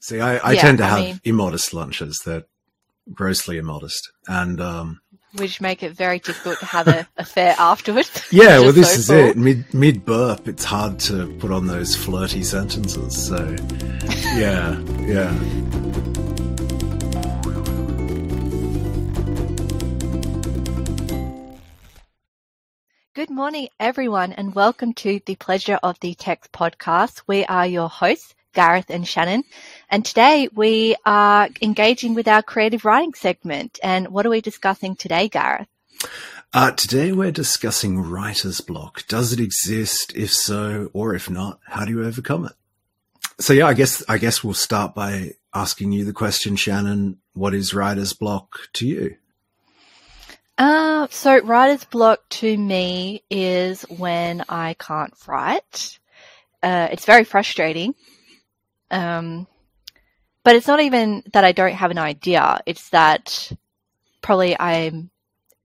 See, I, I Yeah, tend to I have mean- immodest lunches. They're grossly immodest. And um, which make it very difficult to have a affair afterwards. yeah, well, this so is it. Mid mid burp, it's hard to put on those flirty sentences. So, yeah, yeah. Good morning, everyone, and welcome to the Pleasure of the Text podcast. We are your hosts, Gareth and Shannen, and today we are engaging with our creative writing segment. And what are we discussing today, Gareth? Uh, today we're discussing writer's block. Does it exist? If so, or if not, how do you overcome it? So yeah, I guess I guess we'll start by asking you the question, Shannen. What is writer's block to you? Uh, so writer's block to me is when I can't write. Uh, it's very frustrating. Um, but it's not even that I don't have an idea. It's that probably I'm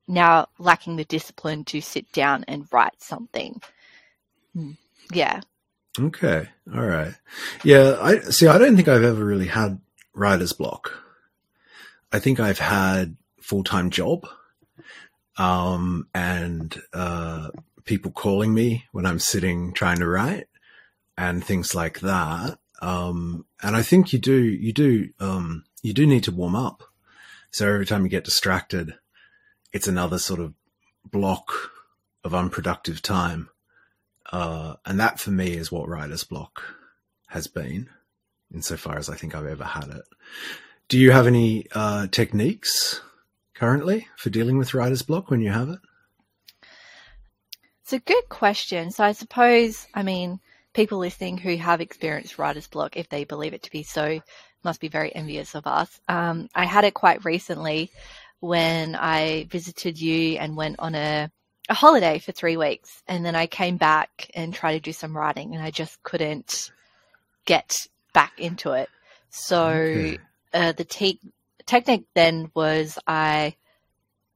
now lacking the discipline to sit down and write something. Hmm. Yeah. Okay, all right. Yeah, I see. I don't think I've ever really had writer's block. I think I've had full time job, um, and uh, people calling me when I'm sitting trying to write, and things like that. Um, and I think you do, you do, um, you do need to warm up. So every time you get distracted, it's another sort of block of unproductive time. Uh, and that for me is what writer's block has been, insofar as I think I've ever had it. Do you have any uh, techniques currently for dealing with writer's block when you have it? It's a good question. So I suppose, I mean, people listening who have experienced writer's block, if they believe it to be so, must be very envious of us. Um, I had it quite recently when I visited you and went on a, a holiday for three weeks. And then I came back and tried to do some writing and I just couldn't get back into it. So Okay. uh, the te- technique then was I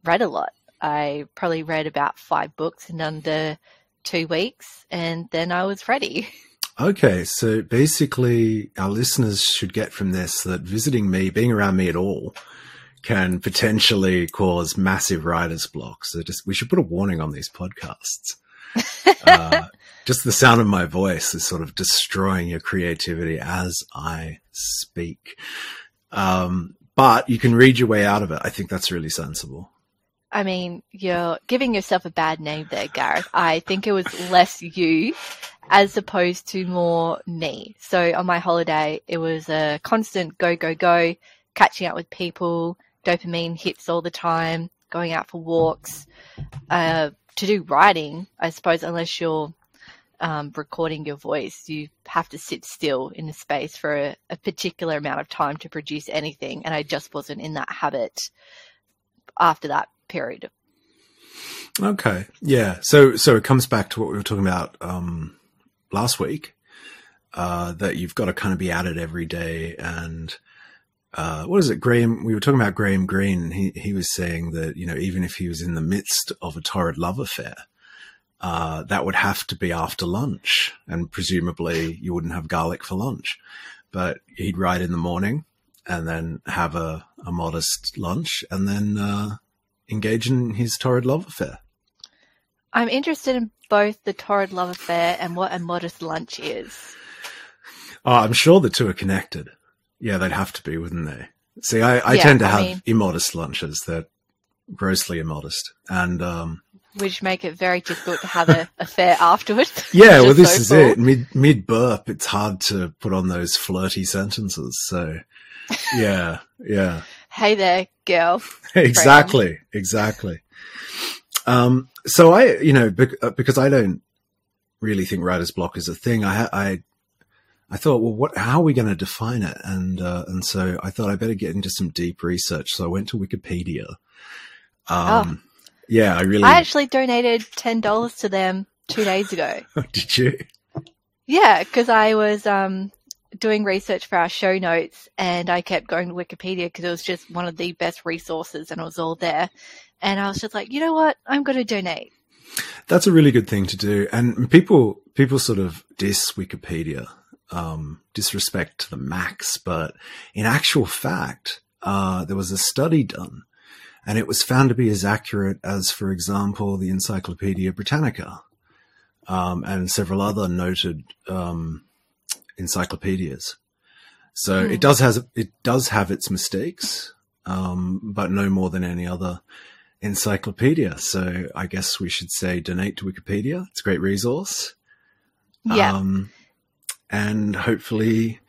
read a lot. I probably read about five books in under two weeks, and then I was ready. Okay, so basically, our listeners should get from this that visiting me, being around me at all, can potentially cause massive writer's block. So just we should put a warning on these podcasts. uh, just the sound of my voice is sort of destroying your creativity as I speak. Um, but you can read your way out of it. I think that's really sensible. I mean, you're giving yourself a bad name there, Gareth. I think it was less you as opposed to more me. So on my holiday, it was a constant go, go, go, catching up with people, dopamine hits all the time, going out for walks. Uh, to do writing, I suppose, unless you're um, recording your voice, you have to sit still in a space for a, a particular amount of time to produce anything. And I just wasn't in that habit after that period. Okay. Yeah. So, so it comes back to what we were talking about, um, last week, uh, that you've got to kind of be at it every day. And, uh, what is it? Graham, we were talking about Graham Greene. He, he was saying that, you know, even if he was in the midst of a torrid love affair, uh, that would have to be after lunch. And presumably you wouldn't have garlic for lunch, but he'd write in the morning and then have a, a modest lunch and then, uh, engage in his torrid love affair. I'm interested in both the torrid love affair and what a modest lunch is. Oh, I'm sure the two are connected. Yeah, they'd have to be, wouldn't they? See, I, I Yeah, tend to I have mean- immodest lunches. They're grossly immodest. And, um, Which make it very difficult to have a affair afterwards. yeah, well, this so is it. Mid, mid burp, it's hard to put on those flirty sentences. So, yeah, yeah. Hey there, girl. exactly, exactly. Um, so I, you know, uh, because I don't really think writer's block is a thing. I, I, I thought, well, what? How are we going to define it? And uh, and so I thought I better get into some deep research. So I went to Wikipedia. Um, yeah, I really I actually donated $10 to them two days ago. did. You? Yeah, because I was um, doing research for our show notes and I kept going to Wikipedia because it was just one of the best resources and it was all there. And I was just like, you know what? I'm going to donate. That's a really good thing to do. And people people sort of diss Wikipedia um, disrespect to the max, but in actual fact, uh, there was a study done and it was found to be as accurate as, for example, the Encyclopedia Britannica um, and several other noted um, encyclopedias. So Hmm. it does has it does have its mistakes, um, but no more than any other encyclopedia. So I guess we should say donate to Wikipedia. It's a great resource. Yeah. Um, and hopefully,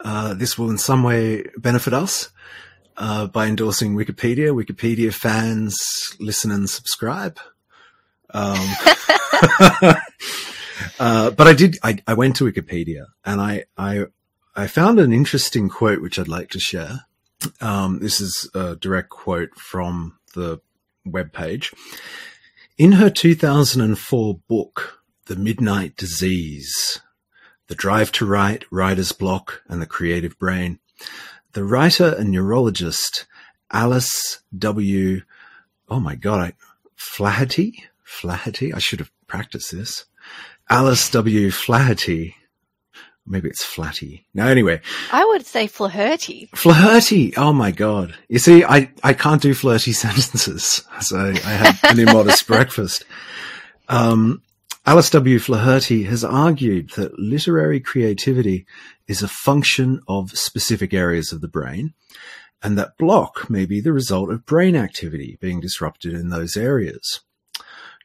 uh, this will in some way benefit us uh, by endorsing Wikipedia. Wikipedia fans, listen and subscribe. Um, uh, but I did. I, I went to Wikipedia and I, I I found an interesting quote which I'd like to share. Um, this is a direct quote from the webpage. In her 2004 book, The Midnight Disease, The Drive to Write, Writer's Block, and the Creative Brain, the writer and neurologist Alice W. Oh my God, I, Flaherty? Flaherty? I should have practiced this. Alice W. Flaherty. Maybe it's Flatty. No, anyway, I would say Flaherty. Flaherty. Oh my God. You see, I, I can't do flirty sentences. So I had an immodest breakfast. Um, Alice W. Flaherty has argued that literary creativity is a function of specific areas of the brain and that block may be the result of brain activity being disrupted in those areas.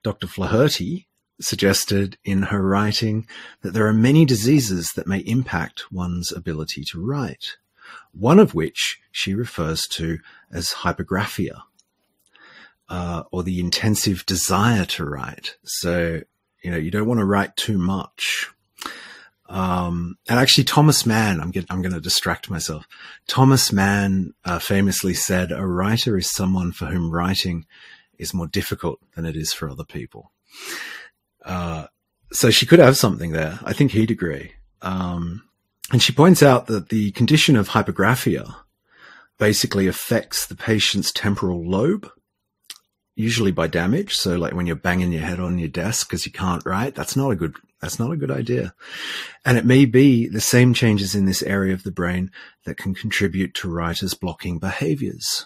Dr. Flaherty suggested in her writing that there are many diseases that may impact one's ability to write, one of which she refers to as hypergraphia, uh, or the intensive desire to write. So, you know, you don't want to write too much. Um, and actually, Thomas Mann, I'm, get, I'm going to distract myself. Thomas Mann uh, famously said, a writer is someone for whom writing is more difficult than it is for other people. Uh, so she could have something there. I think he'd agree. Um, and she points out that the condition of hypergraphia basically affects the patient's temporal lobe, usually by damage. So like when you're banging your head on your desk because you can't write, that's not a good, that's not a good idea. And it may be the same changes in this area of the brain that can contribute to writers blocking behaviors.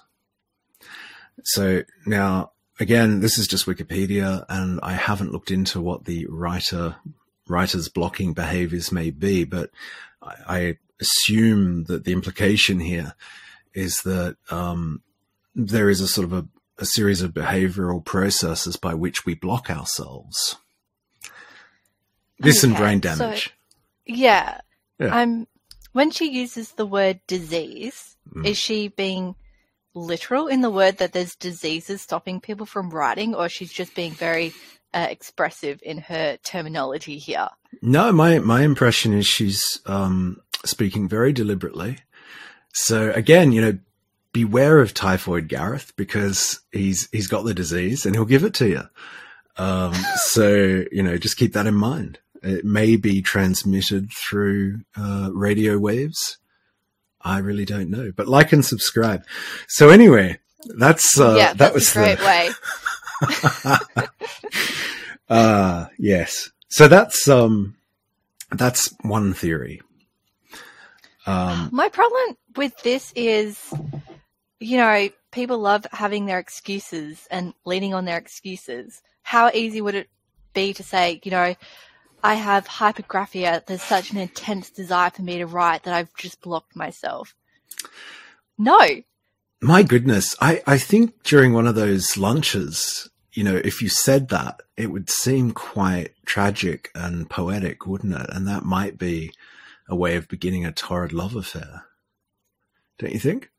So now again, this is just Wikipedia and I haven't looked into what the writer, writer's blocking behaviors may be, but I, I assume that the implication here is that, um, there is a sort of a, a series of behavioral processes by which we block ourselves. This and Okay, brain so- damage. Yeah. Yeah. I'm when she uses the word disease, Mm. is she being literal in the word that there's diseases stopping people from writing, or she's just being very uh, expressive in her terminology here? No, my my impression is she's um, speaking very deliberately. So again, you know, beware of typhoid Gareth because he's he's got the disease and he'll give it to you. Um, so you know, just keep that in mind. It may be transmitted through uh, radio waves. I really don't know, but like and subscribe. So anyway, that's uh, yeah, that was a great the, way. uh yes. So that's um that's one theory. Um My problem with this is, you know, people love having their excuses and leaning on their excuses. How easy would it be to say, you know, I have hypergraphia, there's such an intense desire for me to write that I've just blocked myself? No. my goodness, I I think during one of those lunches, you know, if you said that, it would seem quite tragic and poetic, wouldn't it? And that might be a way of beginning a torrid love affair. Don't you think?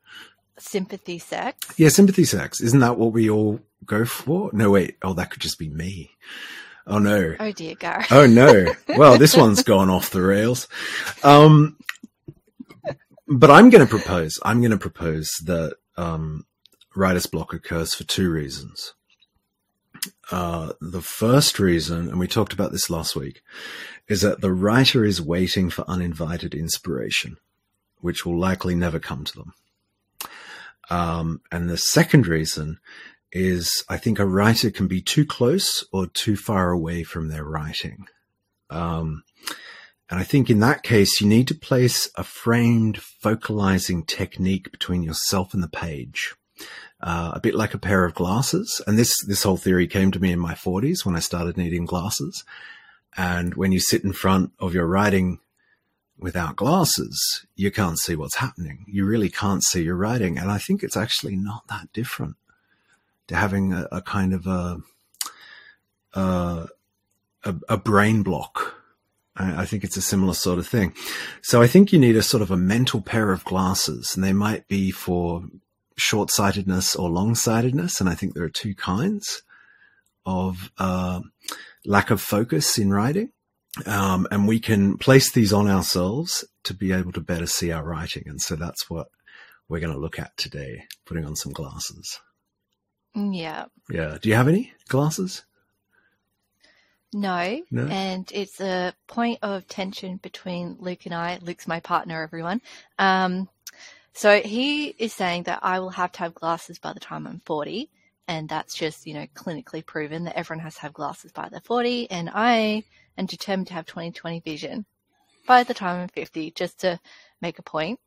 Sympathy sex. Yeah, sympathy sex. Isn't that what we all go for? No, wait. Oh, that could just be me. Oh no. Oh dear, Gareth. Oh no. Well, this one's gone off the rails. Um, but I'm going to propose, I'm going to propose that, um, writer's block occurs for two reasons. Uh, the first reason, and we talked about this last week, is that the writer is waiting for uninvited inspiration, which will likely never come to them. Um, and the second reason is I think a writer can be too close or too far away from their writing. Um, And I think in that case, you need to place a framed focalizing technique between yourself and the page. Uh, a bit like a pair of glasses. And this, this whole theory came to me in my forties when I started needing glasses. And when you sit in front of your writing without glasses, you can't see what's happening. You really can't see your writing. And I think it's actually not that different to having a, a kind of a, a, a, brain block. I, think it's a similar sort of thing. So I think you need a sort of a mental pair of glasses and they might be for short sightedness or long sightedness. And I think there are two kinds of, uh, lack of focus in writing. Um, and we can place these on ourselves to be able to better see our writing. And so that's what we're going to look at today, putting on some glasses. Mm, yeah. Yeah. Do you have any glasses? No, no, and it's a point of tension between Luke and I. Luke's my partner, everyone. Um, so he is saying that I will have to have glasses by the time I'm 40, and that's just, you know, clinically proven that everyone has to have glasses by their 40, and I am determined to have 20/20 vision by the time I'm 50, just to make a point.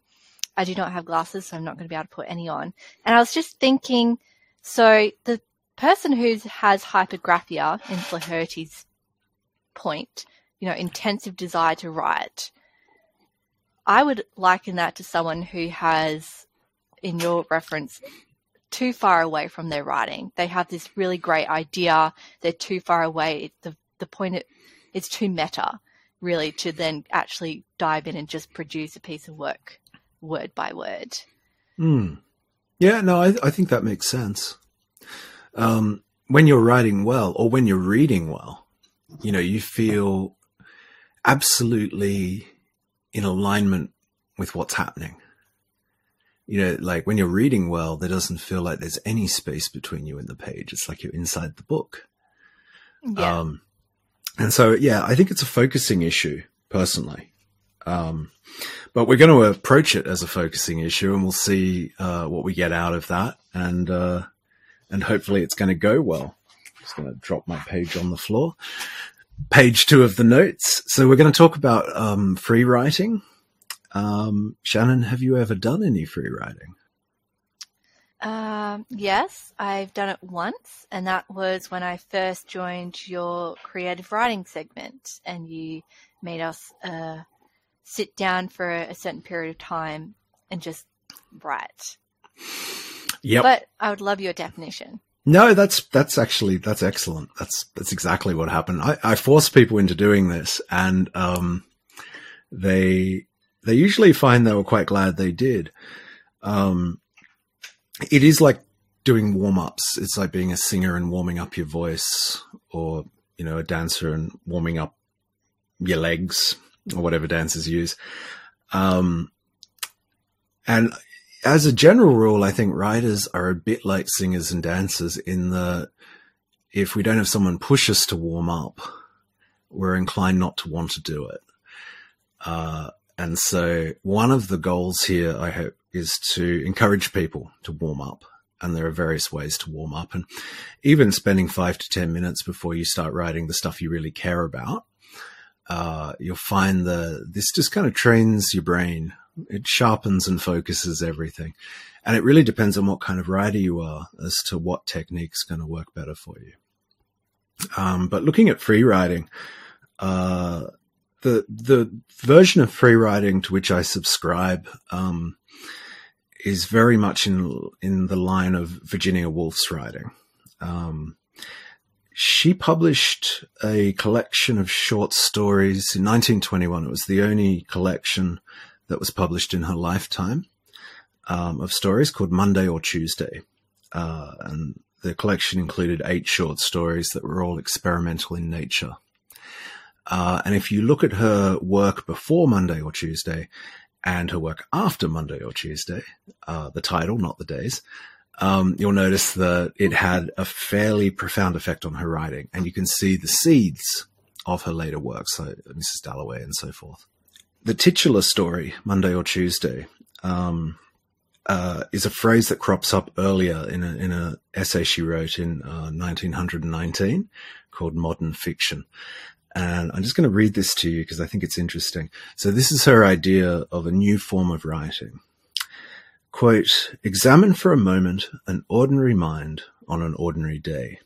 I do not have glasses, so I'm not going to be able to put any on. And I was just thinking, so the person who has hypergraphia in Flaherty's point, you know, intensive desire to write, I would liken that to someone who has, in your reference, too far away from their writing. They have this really great idea. They're too far away. The the point it, it's too meta, really, to then actually dive in and just produce a piece of work, word by word. Hmm. Yeah, no, I, I think that makes sense. Um, when you're writing well, or when you're reading well, you know, you feel absolutely in alignment with what's happening. You know, like when you're reading well, there doesn't feel like there's any space between you and the page. It's like you're inside the book. Yeah. Um, and so, yeah, I think it's a focusing issue personally. Um, but we're going to approach it as a focusing issue and we'll see, uh, what we get out of that. And, uh, and hopefully it's going to go well I'm just going to drop my page on the floor. Page two of the notes. So we're going to talk about um, free writing. Um, Shannen, have you ever done any free writing? Um, yes, I've done it once, and that was when I first joined your creative writing segment, and you made us uh, sit down for a certain period of time and just write. Yep. But I would love your definition. No, that's that's actually that's excellent. That's that's exactly what happened. I, I force people into doing this, and um, they they usually find they were quite glad they did. Um, it is like doing warm ups. It's like being a singer and warming up your voice, or you know, a dancer and warming up your legs, or whatever dancers use. Um, and as a general rule, I think writers are a bit like singers and dancers in that if we don't have someone push us to warm up, we're inclined not to want to do it. Uh, and so one of the goals here, I hope, is to encourage people to warm up. And there are various ways to warm up. And even spending five to 10 minutes before you start writing the stuff you really care about, uh, you'll find the this just kind of trains your brain it sharpens and focuses everything. And it really depends on what kind of writer you are as to what technique's going to work better for you. Um, but looking at free writing, uh, the the version of free writing to which I subscribe um, is very much in in the line of Virginia Woolf's writing. Um, she published a collection of short stories in 1921. It was the only collection that was published in her lifetime um, of stories called Monday or Tuesday. Uh, and the collection included eight short stories that were all experimental in nature. Uh, and if you look at her work before Monday or Tuesday and her work after Monday or Tuesday, uh, the title, not the days, um, you'll notice that it had a fairly profound effect on her writing. And you can see the seeds of her later works, so Mrs. Dalloway and so forth the titular story, Monday or Tuesday, um, uh, is a phrase that crops up earlier in a, in a essay she wrote in uh, 1919 called Modern Fiction. And I'm just going to read this to you because I think it's interesting. So this is her idea of a new form of writing. Quote, examine for a moment an ordinary mind on an ordinary day.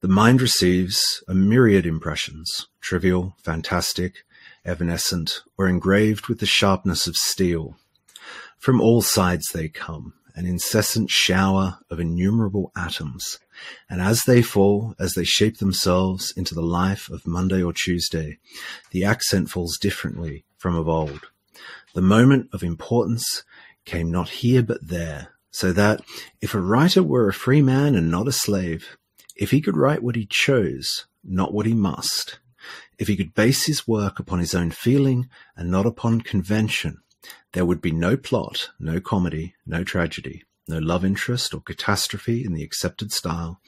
The mind receives a myriad impressions, trivial, fantastic, evanescent, or engraved with the sharpness of steel. From all sides they come, an incessant shower of innumerable atoms, and as they fall, as they shape themselves into the life of Monday or Tuesday, the accent falls differently from of old. The moment of importance came not here but there, so that if a writer were a free man and not a slave, if he could write what he chose, not what he must, if he could base his work upon his own feeling and not upon convention, there would be no plot, no comedy, no tragedy, no love interest or catastrophe in the accepted style,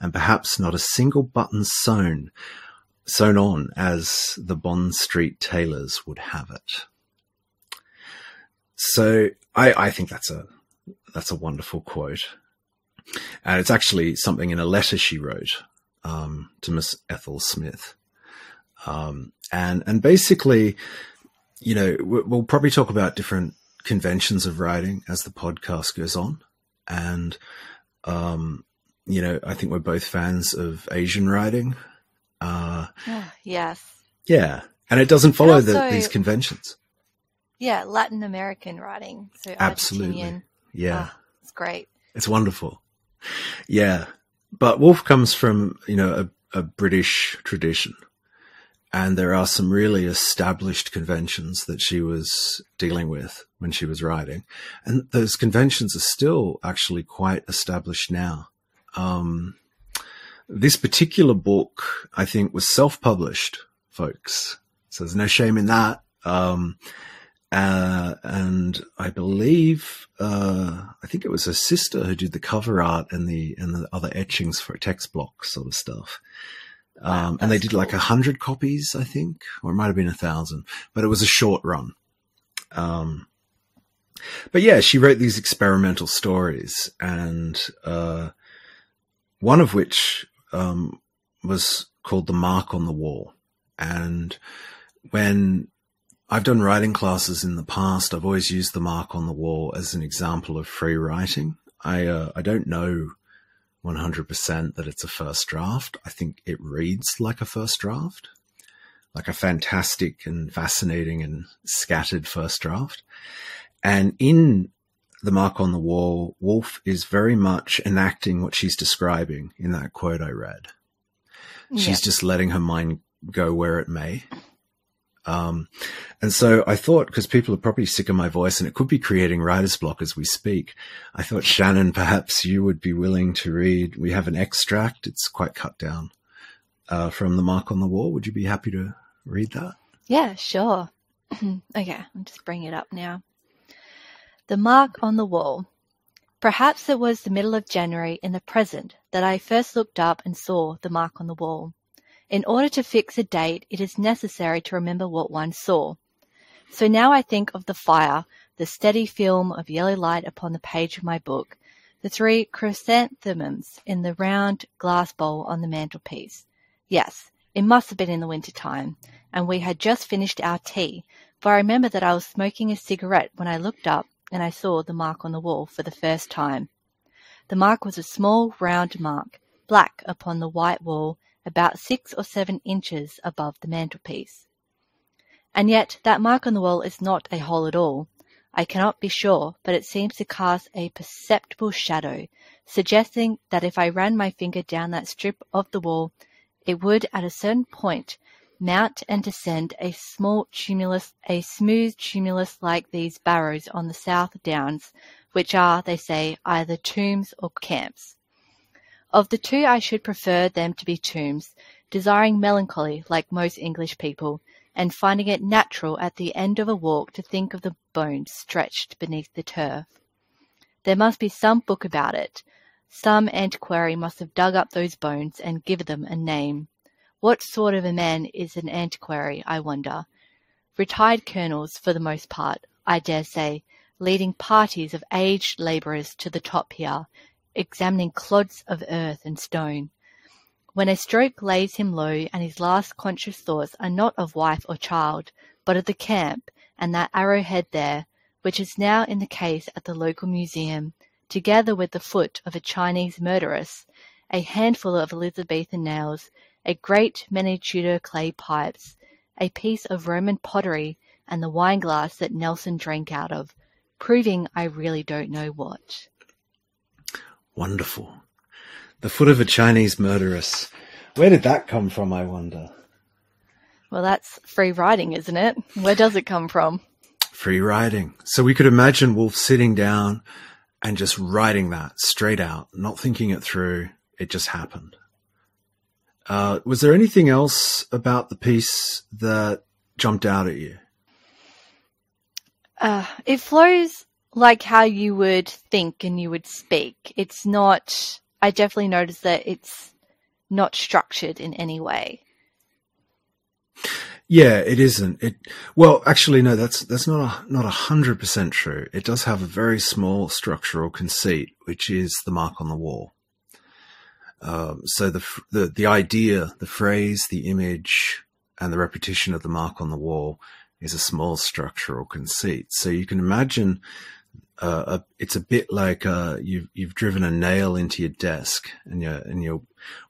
and perhaps not a single button sewn, sewn on as the Bond Street tailors would have it. So I, I think that's a that's a wonderful quote, and it's actually something in a letter she wrote um, to Miss Ethel Smyth, um, and and basically, you know, we'll probably talk about different conventions of writing as the podcast goes on, and um, you know, I think we're both fans of Asian writing. Uh, yes. Yeah, and it doesn't follow also, the, these conventions. Yeah, Latin American writing. So Absolutely. Yeah. Oh, it's great. It's wonderful. Yeah. But Woolf comes from, you know, a, a British tradition. And there are some really established conventions that she was dealing with when she was writing. And those conventions are still actually quite established now. Um, this particular book, I think, was self published, folks. So there's no shame in that. Um, uh, and I believe, uh, I think it was her sister who did the cover art and the, and the other etchings for text block sort of stuff. Um, and they did cool. like a hundred copies, I think, or it might have been a thousand, but it was a short run. Um, but yeah, she wrote these experimental stories and, uh, one of which, um, was called The Mark on the Wall. And when I've done writing classes in the past. I've always used the mark on the wall as an example of free writing. I uh, I don't know 100% that it's a first draft. I think it reads like a first draft, like a fantastic and fascinating and scattered first draft. And in the mark on the wall, Woolf is very much enacting what she's describing in that quote I read. Yeah. She's just letting her mind go where it may. Um, and so I thought, because people are probably sick of my voice and it could be creating writer's block as we speak, I thought, Shannen, perhaps you would be willing to read. We have an extract. It's quite cut down uh, from The Mark on the Wall. Would you be happy to read that? Yeah, sure. okay, I'll just bring it up now. The Mark on the Wall. Perhaps it was the middle of January in the present that I first looked up and saw the mark on the wall. In order to fix a date, it is necessary to remember what one saw. So now I think of the fire, the steady film of yellow light upon the page of my book, the three chrysanthemums in the round glass bowl on the mantelpiece. Yes, it must have been in the winter time, and we had just finished our tea, for I remember that I was smoking a cigarette when I looked up and I saw the mark on the wall for the first time. The mark was a small round mark, black upon the white wall about six or seven inches above the mantelpiece. And yet that mark on the wall is not a hole at all. I cannot be sure, but it seems to cast a perceptible shadow, suggesting that if I ran my finger down that strip of the wall, it would at a certain point mount and descend a small tumulus, a smooth tumulus like these barrows on the South Downs, which are, they say, either tombs or camps. Of the two I should prefer them to be tombs, desiring melancholy like most English people, and finding it natural at the end of a walk to think of the bones stretched beneath the turf. There must be some book about it. Some antiquary must have dug up those bones and given them a name. What sort of a man is an antiquary, I wonder? Retired colonels, for the most part, I dare say, leading parties of aged labourers to the top here, examining clods of earth and stone, when a stroke lays him low and his last conscious thoughts are not of wife or child, but of the camp and that arrowhead there, which is now in the case at the local museum, together with the foot of a Chinese murderess, a handful of Elizabethan nails, a great many Tudor clay pipes, a piece of Roman pottery, and the wine glass that Nelson drank out of, proving I really don't know what. Wonderful. The foot of a Chinese murderess. Where did that come from, I wonder? Well, that's free writing, isn't it? Where does it come from? Free writing. So we could imagine Woolf sitting down and just writing that straight out, not thinking it through. It just happened. Uh, was there anything else about the piece that jumped out at you? Uh, it flows like how you would think and you would speak. It's not, I definitely noticed that it's not structured in any way. Yeah, it isn't. It well, actually, no. That's that's not a, not hundred percent true. It does have a very small structural conceit, which is the mark on the wall. Um, so the the the idea, the phrase, the image, and the repetition of the mark on the wall is a small structural conceit. So you can imagine uh, a, it's a bit like uh, you've you've driven a nail into your desk and you're and you're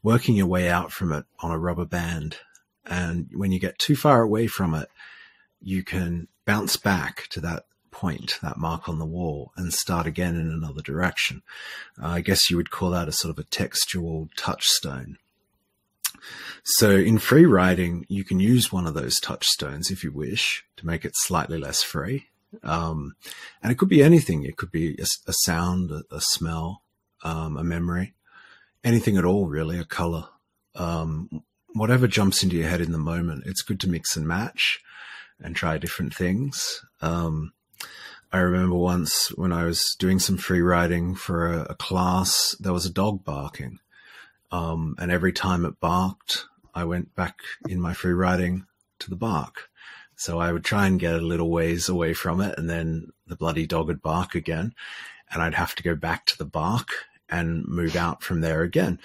working your way out from it on a rubber band. And when you get too far away from it, you can bounce back to that point, that mark on the wall, and start again in another direction. Uh, I guess you would call that a sort of a textual touchstone. So in free writing, you can use one of those touchstones if you wish to make it slightly less free. Um, and it could be anything. It could be a, a sound, a, a smell, um, a memory, anything at all, really, a color. Um, whatever jumps into your head in the moment, it's good to mix and match and try different things. Um, I remember once when I was doing some free writing for a, a class, there was a dog barking. Um, and every time it barked, I went back in my free writing to the bark. So I would try and get a little ways away from it and then the bloody dog would bark again and I'd have to go back to the bark and move out from there again.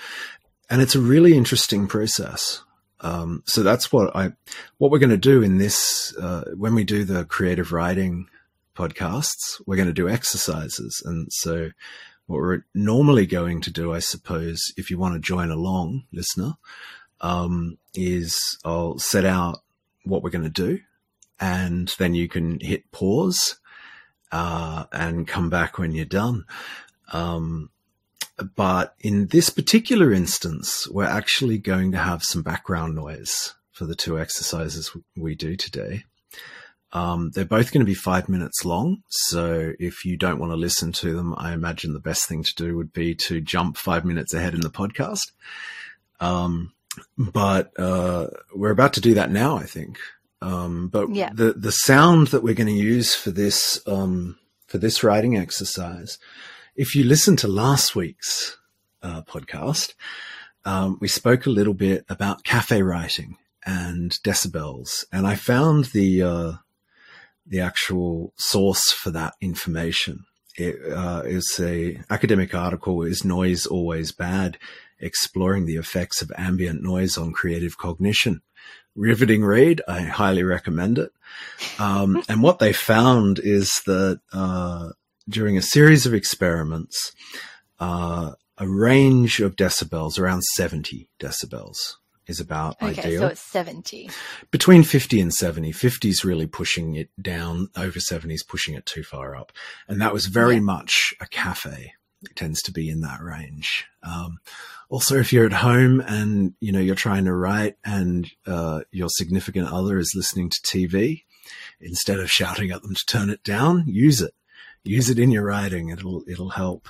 And it's a really interesting process. Um, so that's what I, what we're going to do in this, uh, when we do the creative writing podcasts, we're going to do exercises. And so what we're normally going to do, I suppose, if you want to join along, listener, um, is I'll set out what we're going to do and then you can hit pause, uh, and come back when you're done. Um, but in this particular instance, we're actually going to have some background noise for the two exercises we do today. Um, they're both going to be five minutes long. So if you don't want to listen to them, I imagine the best thing to do would be to jump five minutes ahead in the podcast. Um, but, uh, we're about to do that now, I think. Um, but yeah. the, the sound that we're going to use for this, um, for this writing exercise, if you listen to last week's, uh, podcast, um, we spoke a little bit about cafe writing and decibels. And I found the, uh, the actual source for that information. It uh, is a academic article. Is noise always bad? Exploring the effects of ambient noise on creative cognition. Riveting read. I highly recommend it. Um, and what they found is that uh, during a series of experiments, uh, a range of decibels around 70 decibels is about okay, ideal. so it's 70. Between 50 and 70. 50 is really pushing it down. Over 70 is pushing it too far up. And that was very yeah. much a cafe. Tends to be in that range. Um, also, if you're at home and, you know, you're trying to write and, uh, your significant other is listening to TV, instead of shouting at them to turn it down, use it. Use it in your writing. It'll, it'll help.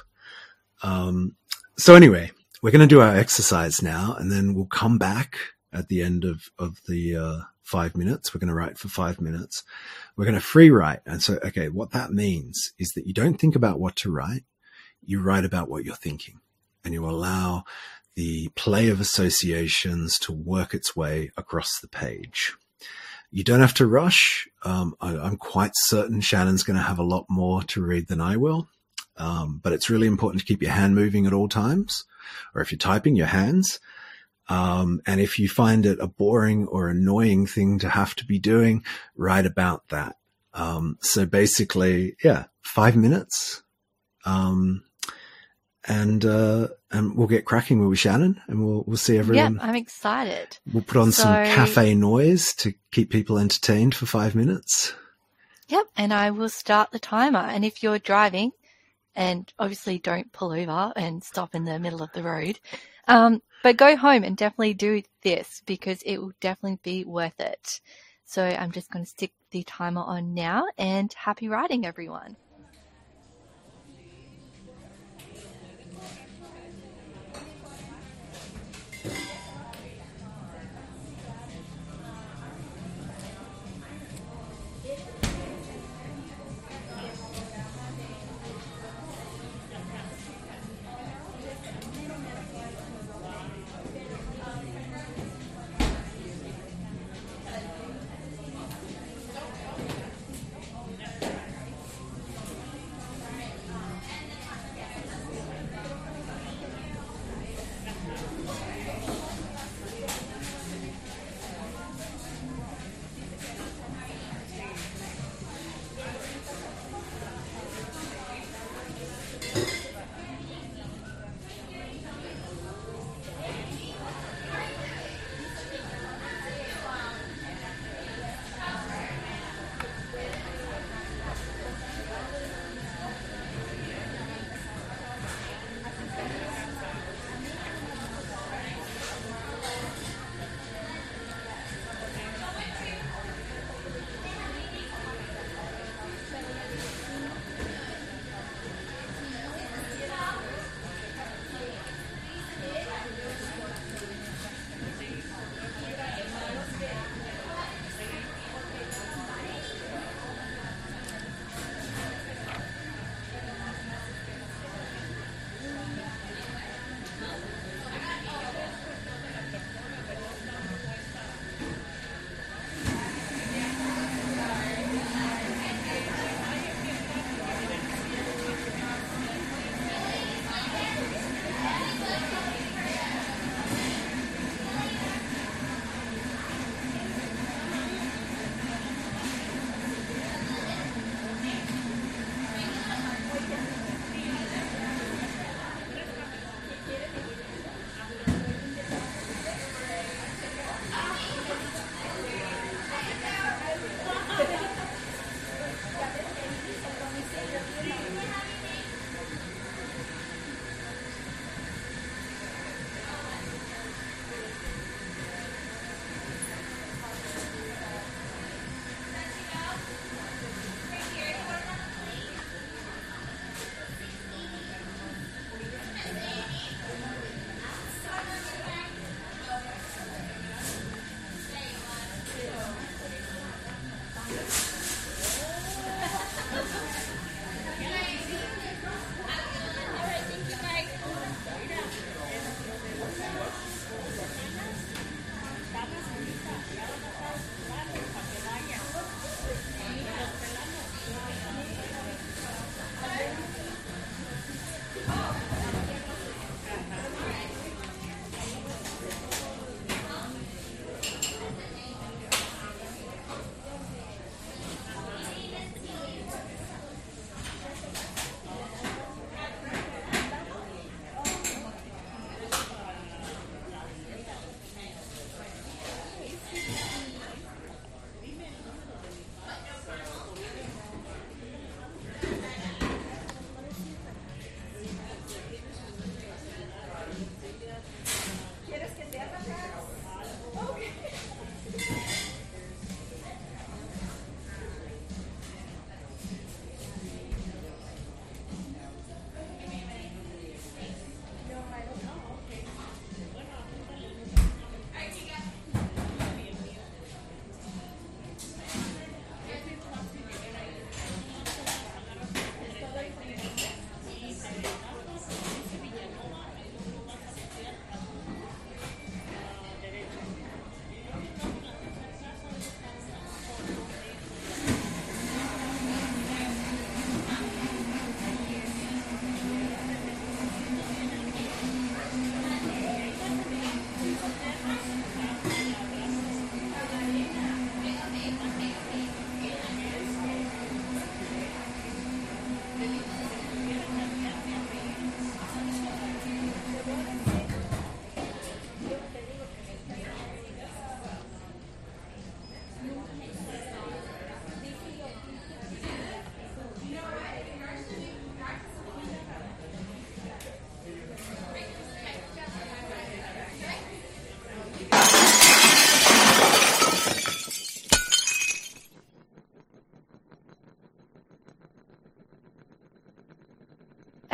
Um, so anyway, we're going to do our exercise now and then we'll come back at the end of, of the, uh, five minutes. We're going to write for five minutes. We're going to free write. And so, okay, what that means is that you don't think about what to write. You write about what you're thinking and you allow the play of associations to work its way across the page. You don't have to rush. Um, I, am quite certain Shannen's going to have a lot more to read than I will. Um, but it's really important to keep your hand moving at all times or if you're typing, your hands. Um, and if you find it a boring or annoying thing to have to be doing, write about that. Um, so basically, yeah, five minutes. Um, and, uh, and we'll get cracking with Shannen and we'll, we'll see everyone. Yeah, I'm excited. We'll put on So- some cafe noise to keep people entertained for five minutes. Yep, and I will start the timer. And if you're driving, and obviously don't pull over and stop in the middle of the road, um, but go home and definitely do this because it will definitely be worth it. So I'm just going to stick the timer on now and happy riding, everyone.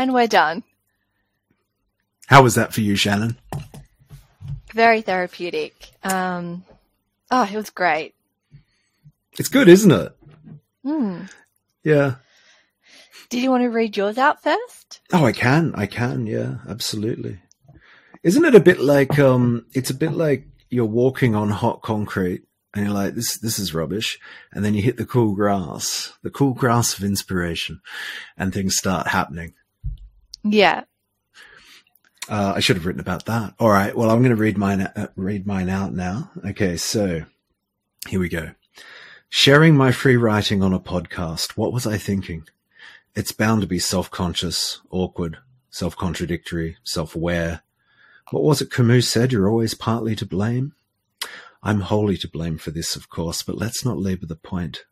And we're done. How was that for you, Shannen? Very therapeutic. Um, oh, it was great. It's good, isn't it? Hmm. Yeah. Did you want to read yours out first? Oh, I can. I can. Yeah, absolutely. Isn't it a bit like um it's a bit like you're walking on hot concrete and you're like this this is rubbish and then you hit the cool grass, the cool grass of inspiration and things start happening. Yeah. Uh, I should have written about that. All right. Well, I'm going to read mine uh, read mine out now. Okay, so here we go. Sharing my free writing on a podcast. What was I thinking? It's bound to be self-conscious, awkward, self-contradictory, self-aware, what was it Camus said? You're always partly to blame. I'm wholly to blame for this, of course, but let's not labor the point.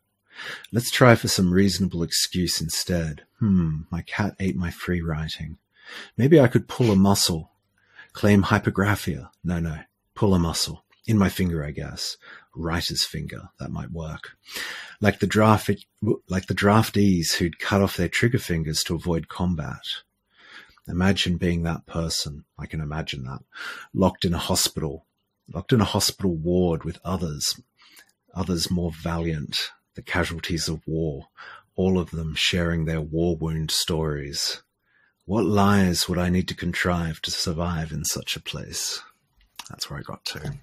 Let's try for some reasonable excuse instead. Hmm, my cat ate my free writing. Maybe I could pull a muscle. Claim hypergraphia. No, no. Pull a muscle. In my finger, I guess. Writer's finger. That might work. Like the draft, like the draftees who'd cut off their trigger fingers to avoid combat. Imagine being that person. I can imagine that. Locked in a hospital, locked in a hospital ward with others, others more valiant, the casualties of war, all of them sharing their war wound stories. What lies would I need to contrive to survive in such a place? That's where I got to.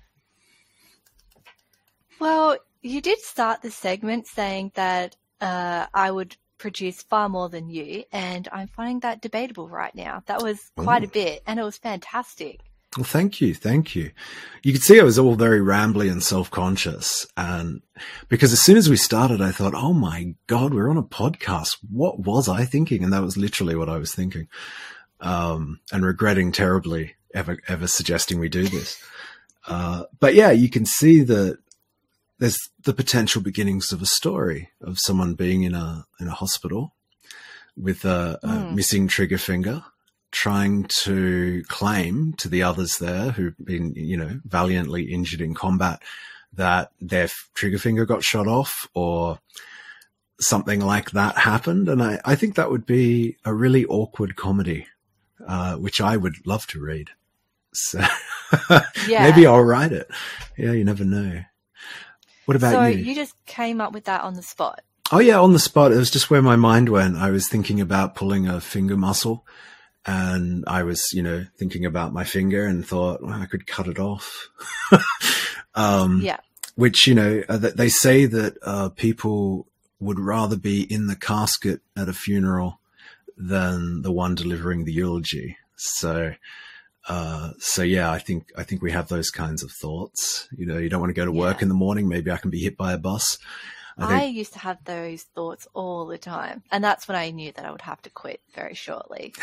Well, you did start the segment saying that uh, I would produce far more than you, and I'm finding that debatable right now. That was quite Ooh. a bit, and it was fantastic. Well, thank you, thank you. You could see I was all very rambly and self-conscious, and because as soon as we started, I thought, "Oh my god, we're on a podcast. What was I thinking?" And that was literally what I was thinking, um, and regretting terribly ever ever suggesting we do this. Uh, but yeah, you can see that there's the potential beginnings of a story of someone being in a in a hospital with a, mm. a hmm. missing trigger finger, trying to claim to the others there who've been you know valiantly injured in combat that their trigger finger got shot off or something like that happened. And I, I think that would be a really awkward comedy, uh, which I would love to read. So yeah. maybe I'll write it. Yeah, you never know. What about so you? So you just came up with that on the spot. Oh yeah, on the spot. It was just where my mind went. I was thinking about pulling a finger muscle and I was, you know, thinking about my finger and thought well, I could cut it off. um, yeah. Which, you know, uh, they say that uh, people would rather be in the casket at a funeral than the one delivering the eulogy. So, uh, so yeah, I think I think we have those kinds of thoughts. You know, you don't want to go to work yeah. in the morning. Maybe I can be hit by a bus. I, think... I, used to have those thoughts all the time, and that's when I knew that I would have to quit very shortly.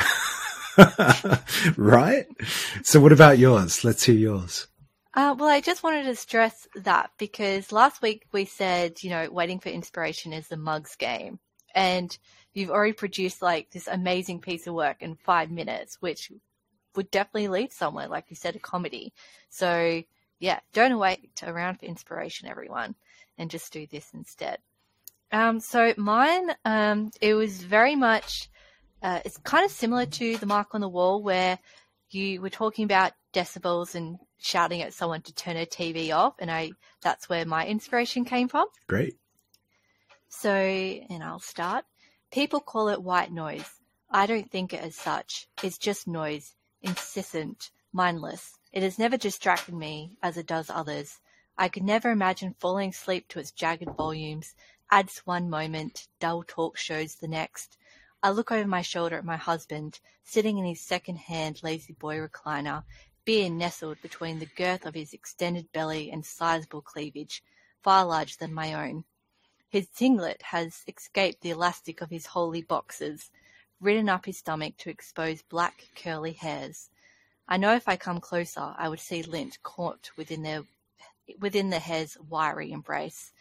right. So, what about yours? Let's hear yours. Uh, well, I just wanted to stress that because last week we said, you know, waiting for inspiration is the mugs game, and you've already produced like this amazing piece of work in five minutes, which would definitely lead somewhere, like you said, a comedy. So yeah, don't wait around for inspiration, everyone, and just do this instead. Um, so mine, um, it was very much, uh, it's kind of similar to the mark on the wall where you were talking about decibels and shouting at someone to turn a TV off, and I that's where my inspiration came from. Great. So, and I'll start. People call it white noise. I don't think it as such. It's just noise incessant, mindless. It has never distracted me as it does others. I could never imagine falling asleep to its jagged volumes, ads one moment, dull talk shows the next. I look over my shoulder at my husband, sitting in his second-hand La-Z-Boy recliner, beer nestled between the girth of his extended belly and sizable cleavage, far larger than my own. His singlet has escaped the elastic of his holy boxers, ridden up his stomach to expose black curly hairs. I know if I come closer I would see lint caught within their within the hair's wiry embrace.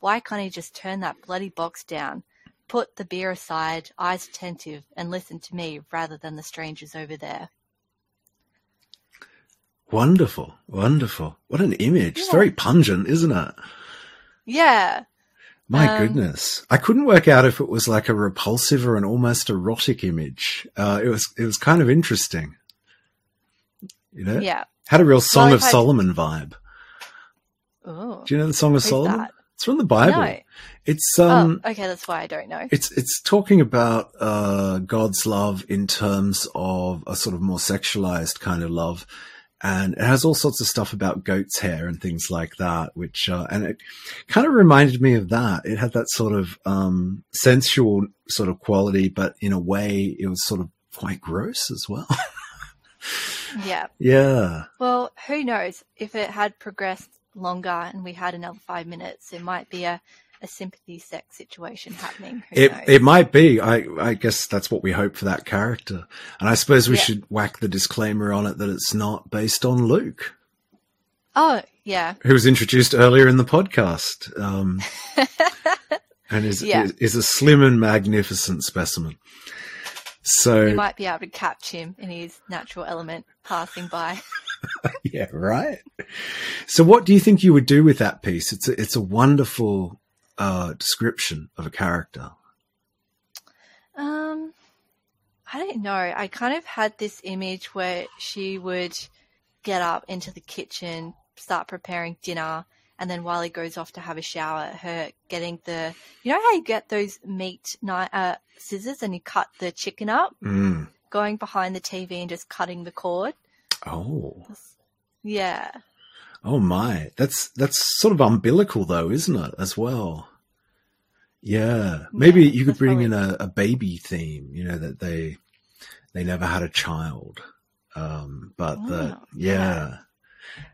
Why can't he just turn that bloody box down, put the beer aside, eyes attentive, and listen to me rather than the strangers over there? Wonderful, wonderful. What an image. Yeah. It's very pungent, isn't it? Yeah. My Um, goodness. I couldn't work out if it was like a repulsive or an almost erotic image. Uh, it was, it was kind of interesting. You know? Yeah. Had a real Song Well, of Solomon vibe. Oh. Do you know the Song of Solomon? that? It's from the Bible. No. It's, um, oh, okay, that's why I don't know. it's, it's talking about, uh, God's love in terms of a sort of more sexualized kind of love. And it has all sorts of stuff about goat's hair and things like that, which, uh, and it kind of reminded me of that. It had that sort of, um, sensual sort of quality, but in a way it was sort of quite gross as well. Yeah. yeah. Well, who knows? If it had progressed longer and we had another five minutes, it might be a, a sympathy sex situation happening. Who It, knows? it might be. I, I guess that's what we hope for that character. And I suppose we Yeah. should whack the disclaimer on it that it's not based on Luke. oh, yeah. who was introduced earlier in the podcast, um, and is, Yeah. is is a slim and magnificent specimen. So We might be able to catch him in his natural element passing by. yeah, right. So what do you think you would do with that piece? It's a, it's a wonderful uh, description of a character. Um, I don't know. I kind of had this image where she would get up into the kitchen, start preparing dinner, and then while he goes off to have a shower, her getting the, you know how you get those meat knife, uh, scissors and you cut the chicken up, Mm. going behind the TV and just cutting the cord. Oh, Yeah. oh my! That's that's sort of umbilical though, isn't it? As well. Yeah, maybe Yeah, you could bring in a, a baby theme. You know that they they never had a child, um, but that Oh, yeah. yeah.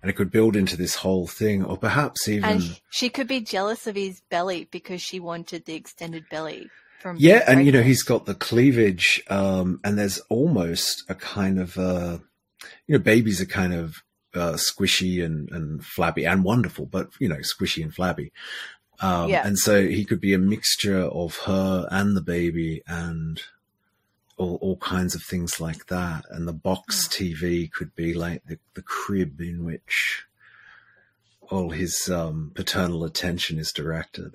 and it could build into this whole thing, or perhaps even And she could be jealous of his belly because she wanted the extended belly from yeah, and you know he's got the cleavage, um, and there's almost a kind of uh, you know babies are kind of uh, squishy and and flabby and wonderful, but you know squishy and flabby. Um, Yeah. And so he could be a mixture of her and the baby and all, all kinds of things like that. And the box TV could be like the, the crib in which all his um, paternal attention is directed.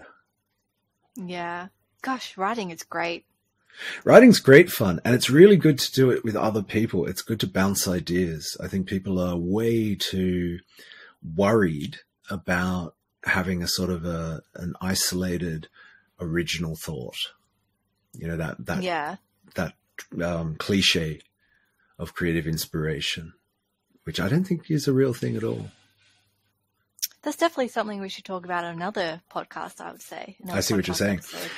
Yeah. Gosh, writing is great. Writing's great fun, and it's really good to do it with other people. It's good to bounce ideas. I think people are way too worried about having a sort of a an isolated original thought. You know that that yeah. that um, cliche of creative inspiration, which I don't think is a real thing at all. That's definitely something we should talk about on another podcast, I would say. I see what you're saying. episode.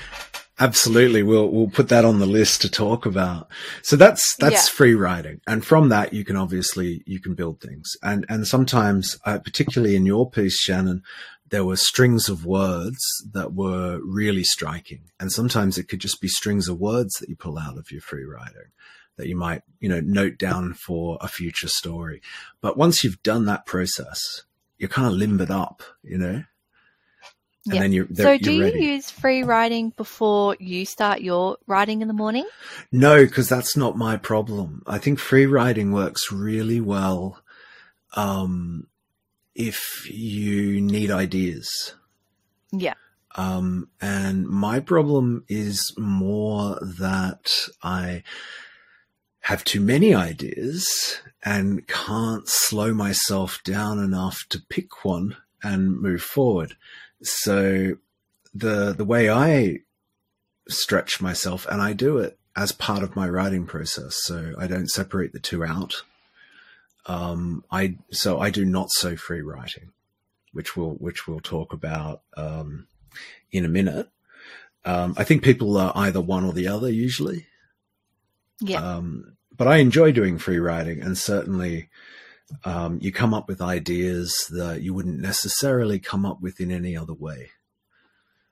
Absolutely, we'll we'll put that on the list to talk about. So that's that's Yeah. free writing, and from that you can obviously you can build things. And and sometimes, uh, particularly in your piece, Shannen, there were strings of words that were really striking, and sometimes it could just be strings of words that you pull out of your free writing that you might you know note down for a future story. But once you've done that process, you're kind of limbered up, you know, and Yeah. then you're So, you're do you ready. use free writing before you start your writing in the morning? No, because that's not my problem. I think free writing works really well um, if you need ideas. Yeah. Um, and my problem is more that I have too many ideas and can't slow myself down enough to pick one and move forward. So the the way I stretch myself, and I do it as part of my writing process, so I don't separate the two out. Um, I so I do not so free writing, which we'll which we'll talk about um, in a minute. Um, I think people are either one or the other usually. Yeah. Um, but I enjoy doing free writing, and certainly um, you come up with ideas that you wouldn't necessarily come up with in any other way.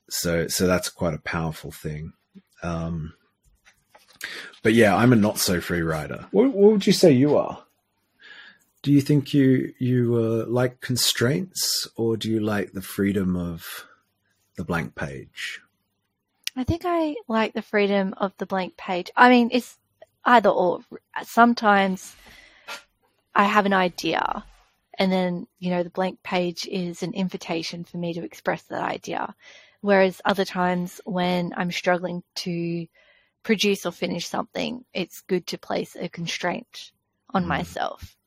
So, so that's quite a powerful thing. Um, but yeah, I'm a not so free writer. What, what would you say you are? Do you think you you uh, like constraints, or do you like the freedom of the blank page? I think I like the freedom of the blank page. I mean, it's either or. Sometimes I have an idea, and then, you know, the blank page is an invitation for me to express that idea. Whereas other times when I'm struggling to produce or finish something, it's good to place a constraint on Mm. myself.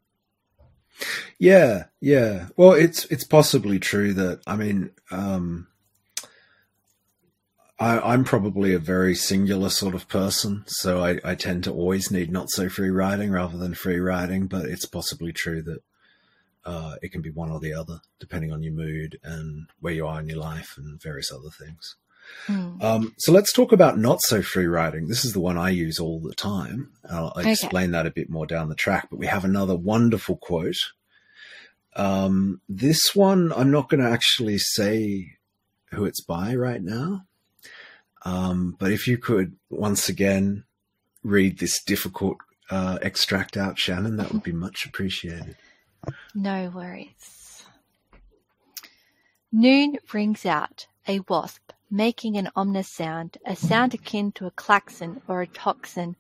Yeah, yeah. Well, it's it's possibly true that I mean, um, I, I'm probably a very singular sort of person, so I, I tend to always need not so free writing rather than free writing. But it's possibly true that uh, it can be one or the other, depending on your mood and where you are in your life and various other things. Mm. Um, so let's talk about not so free writing. This is the one I use all the time. I'll Okay. explain that a bit more down the track, but we have another wonderful quote. Um, this one, I'm not going to actually say who it's by right now. Um, but if you could once again read this difficult uh, extract out, Shannen, that would be much appreciated. No worries. Noon rings out, a wasp, making an ominous sound, a sound akin to a klaxon or a tocsin,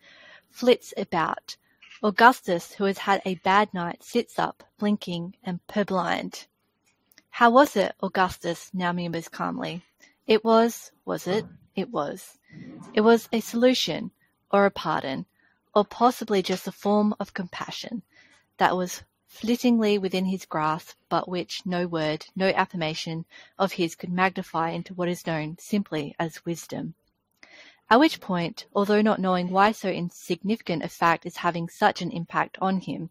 flits about. Augustus, who has had a bad night, sits up, blinking and purblind. How was it? Augustus now murmurs calmly. It was, was it? It was. It was a solution, or a pardon, or possibly just a form of compassion that was flittingly within his grasp, but which no word, no affirmation of his could magnify into what is known simply as wisdom. At which point, although not knowing why so insignificant a fact is having such an impact on him,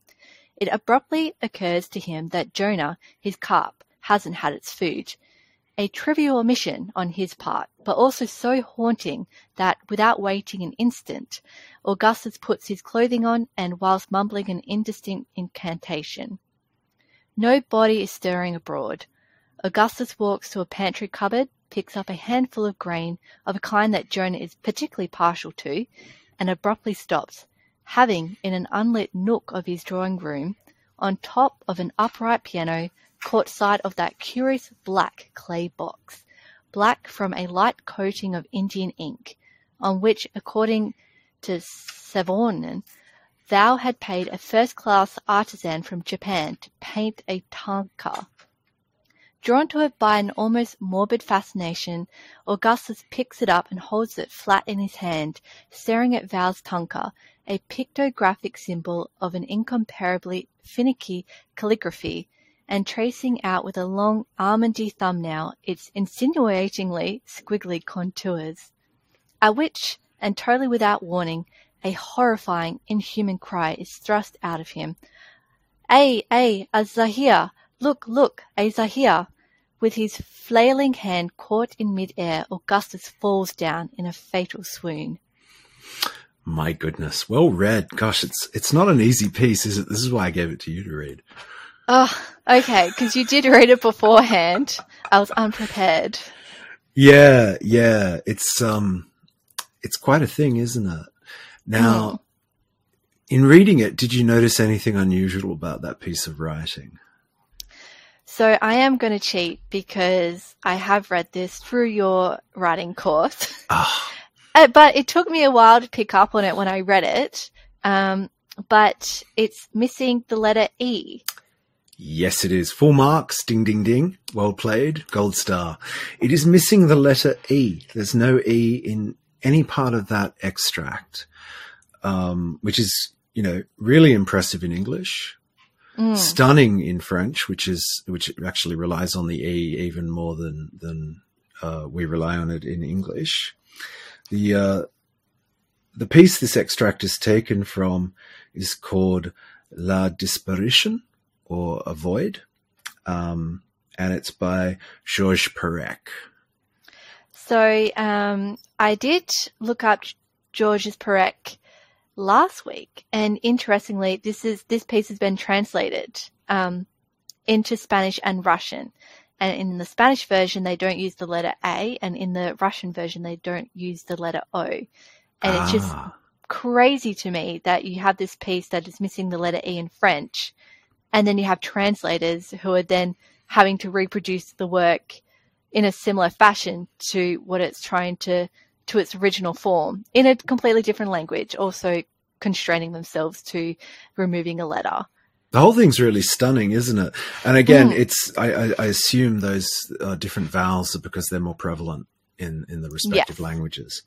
it abruptly occurs to him that Jonah, his carp, hasn't had its food. A trivial omission on his part, but also so haunting that, without waiting an instant, Augustus puts his clothing on and whilst mumbling an indistinct incantation. No body is stirring abroad. Augustus walks to a pantry cupboard, picks up a handful of grain of a kind that Jonah is particularly partial to, and abruptly stops, having, in an unlit nook of his drawing room, on top of an upright piano, caught sight of that curious black clay box, black from a light coating of Indian ink, on which, according to Savorgnan, thou had paid a first-class artisan from Japan to paint a tanka. Drawn to it by an almost morbid fascination, Augustus picks it up and holds it flat in his hand, staring at Vowl's tanka, a pictographic symbol of an incomparably finicky calligraphy, and tracing out with a long almondy thumbnail its insinuatingly squiggly contours. At which, and totally without warning, a horrifying, inhuman cry is thrust out of him. Ay, ay, a Zahir! Look, look, a Zahir! With his flailing hand caught in mid-air, Augustus falls down in a fatal swoon. My goodness, well read. Gosh, it's it's not an easy piece, is it? This is why I gave it to you to read. Oh, okay, because you did read it beforehand. I was unprepared. Yeah, yeah. It's um it's quite a thing, isn't it? Now in reading it, did you notice anything unusual about that piece of writing? So I am going to cheat because I have read this through your writing course. Uh, but it took me a while to pick up on it when I read it. Um, but it's missing the letter E. yes it is. Full marks, ding ding ding. Well played, gold star. It is missing the letter E. There's no E in any part of that extract. Um, which is, you know, really impressive in English. Mm. stunning in French, which is which actually relies on the e even more than than uh, we rely on it in English. The uh, the piece this extract is taken from is called La Disparition or A Void, um, and it's by Georges Perec. So um, I did look up Georges Perec last week, and interestingly, this is this piece has been translated um, into Spanish and Russian. And in the Spanish version, they don't use the letter A, and in the Russian version, they don't use the letter O. And it's just Ah, crazy to me that you have this piece that is missing the letter E in French, and then you have translators who are then having to reproduce the work in a similar fashion to what it's trying to to its original form in a completely different language, also constraining themselves to removing a letter. the whole thing's really stunning, isn't it? And again, Mm. it's I, I, assume those uh, different vowels are because they're more prevalent in in the respective yes. languages.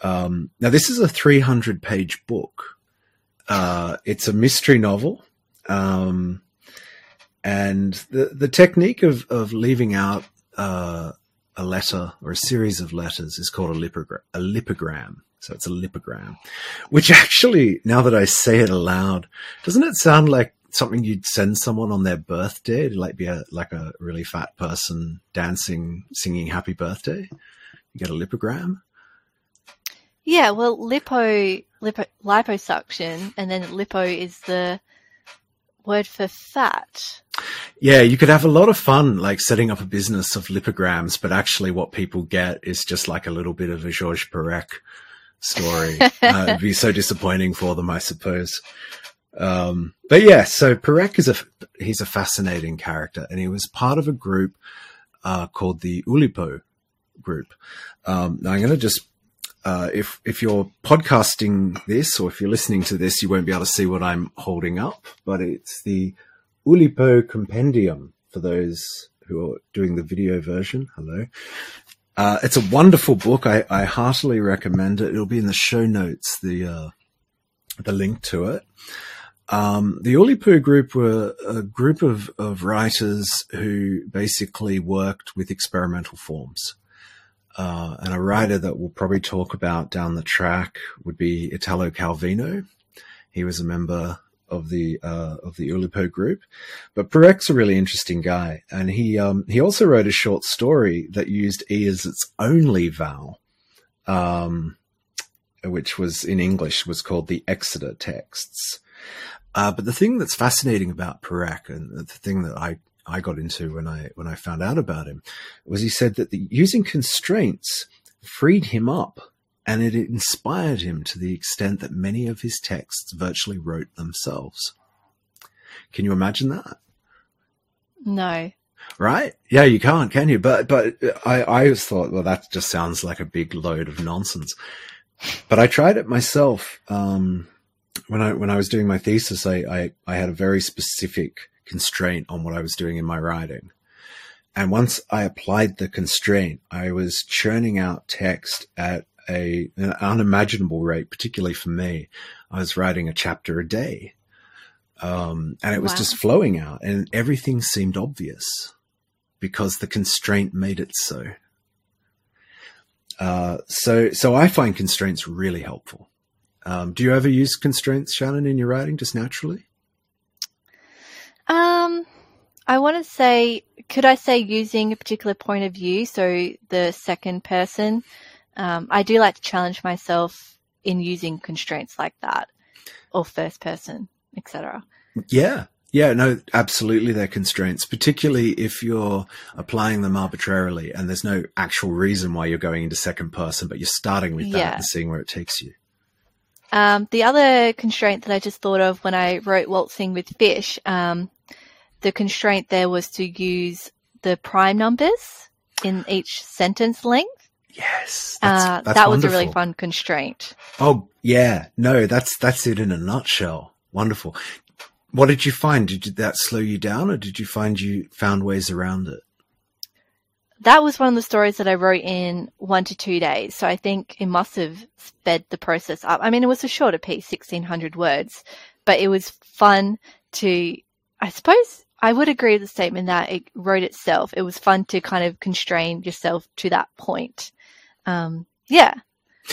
Um, now, this is a 300 page book. Uh, it's a mystery novel. Um, and the, the technique of, of leaving out, uh, a letter or a series of letters is called a, lipogram, a lipogram. So it's a lipogram, which actually, now that I say it aloud, doesn't it sound like something you'd send someone on their birthday to like be a, like a really fat person dancing, singing happy birthday? You get a lipogram. Yeah, well, lipo, lipo, liposuction, and then lipo is the word for fat. Yeah, you could have a lot of fun, like setting up a business of lipograms, but actually, what people get is just like a little bit of a Georges Perec story. uh, it'd be so disappointing for them, I suppose. Um, but yeah, so Perec is a he's a fascinating character, and he was part of a group uh, called the Oulipo group. Um, now I'm going to just uh, if if you're podcasting this or if you're listening to this, you won't be able to see what I'm holding up, but it's the Oulipo Compendium for those who are doing the video version. Hello. Uh, it's a wonderful book. I, I, heartily recommend it. It'll be in the show notes, the uh, the link to it. Um, the Oulipo group were a group of, of writers who basically worked with experimental forms. Uh, and a writer that we'll probably talk about down the track would be Italo Calvino. He was a member of the uh, of the Oulipo group, but Perec's a really interesting guy, and he um, he also wrote a short story that used e as its only vowel, um, which was in English was called the Exeter texts. Uh, but the thing that's fascinating about Perec, and the thing that I I got into when I when I found out about him was he said that the, using constraints freed him up and it inspired him to the extent that many of his texts virtually wrote themselves. Can you imagine that? No. Right? Yeah, you can't, can you? But but I I always thought, well, that just sounds like a big load of nonsense. But I tried it myself. Um, when I when I was doing my thesis, I, I I had a very specific constraint on what I was doing in my writing. And once I applied the constraint, I was churning out text at a, an unimaginable rate, particularly for me. I was writing a chapter a day. Um, and it was wow. just flowing out and everything seemed obvious because the constraint made it so. Uh, so, so I find constraints really helpful. Um, do you ever use constraints, Shannen, in your writing just naturally? Um, I want to say, could I say using a particular point of view? So the second person. Um, I do like to challenge myself in using constraints like that, or first person, etc. Yeah, yeah, no, absolutely. They're constraints, particularly if you're applying them arbitrarily and there's no actual reason why you're going into second person, but you're starting with that yeah. and seeing where it takes you. Um, the other constraint that I just thought of when I wrote Waltzing with Fish, um, the constraint there was to use the prime numbers in each sentence length. Yes, that's, uh, that's that was a really fun constraint. Oh yeah, no, that's that's it in a nutshell. Wonderful. What did you find? Did that slow you down, or did you find you found ways around it? That was one of the stories that I wrote in one to two days. So I think it must have sped the process up. I mean, it was a shorter piece, 1600 words, but it was fun to, I suppose I would agree with the statement that it wrote itself. It was fun to kind of constrain yourself to that point um, yeah,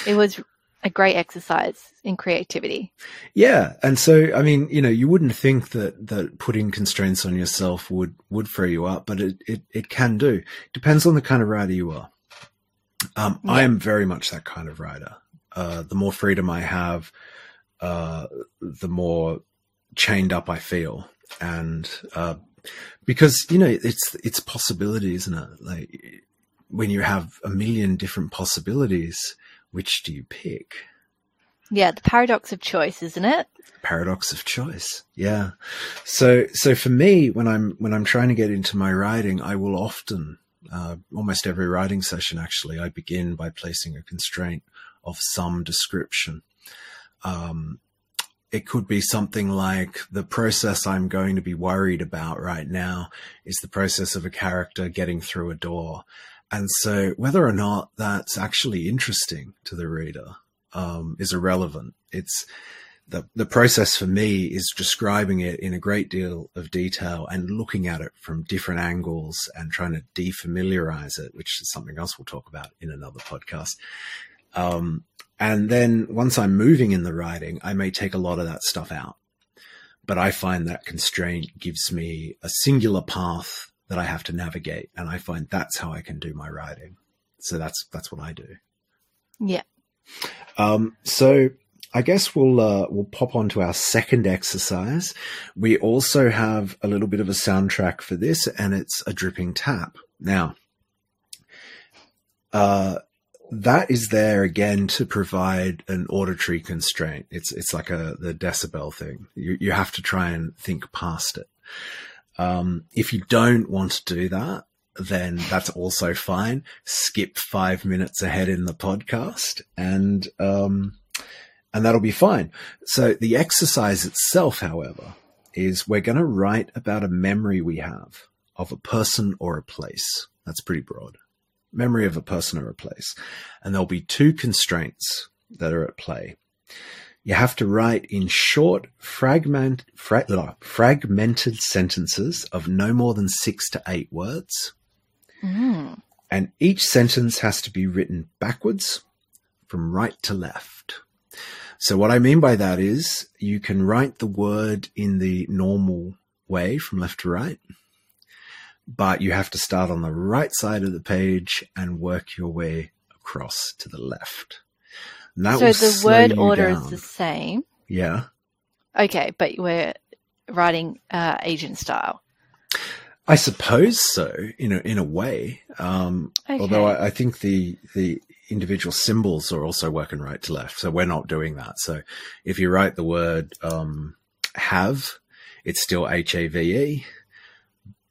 it was a great exercise in creativity. Yeah, and so I mean, you know, you wouldn't think that that putting constraints on yourself would would free you up, but it it, it can do. Depends on the kind of writer you are. Um, yeah. I am very much that kind of writer. Uh, the more freedom I have, uh, the more chained up I feel, and uh, because you know it's it's possibility, isn't it? Like when you have a million different possibilities, which do you pick? Yeah, the paradox of choice, isn't it? Paradox of choice. Yeah. So, so for me, when I'm, when I'm trying to get into my writing, I will often, uh, almost every writing session, actually, I begin by placing a constraint of some description. Um, it could be something like the process I'm going to be worried about right now is the process of a character getting through a door and so whether or not that's actually interesting to the reader um, is irrelevant. It's the, the process for me is describing it in a great deal of detail and looking at it from different angles and trying to defamiliarize it, which is something else we'll talk about in another podcast. Um, and then once I'm moving in the writing, I may take a lot of that stuff out. But I find that constraint gives me a singular path that I have to navigate. And I find that's how I can do my writing. So that's, that's what I do. Yeah. Um, so I guess we'll uh, we'll pop on to our second exercise. We also have a little bit of a soundtrack for this, and it's a dripping tap. Now, uh, that is there again to provide an auditory constraint. It's it's like a the decibel thing. You you have to try and think past it. Um, if you don't want to do that, then that's also fine. Skip five minutes ahead in the podcast, and um, and that'll be fine. So the exercise itself, however, is we're going to write about a memory we have of a person or a place. That's pretty broad. Memory of a person or a place. And there'll be two constraints that are at play. You have to write in short, fragment, fra- fragmented sentences of no more than six to eight words. Mm. And each sentence has to be written backwards from right to left. So what I mean by that is you can write the word in the normal way from left to right, but you have to start on the right side of the page and work your way across to the left. So the word order down. is the same. Yeah. Okay, but we're writing uh, agent style. I suppose so, in a in a way. Um, okay. Although I, I, think the the individual symbols are also working right to left. So we're not doing that. So if you write the word um, have, it's still H A V E,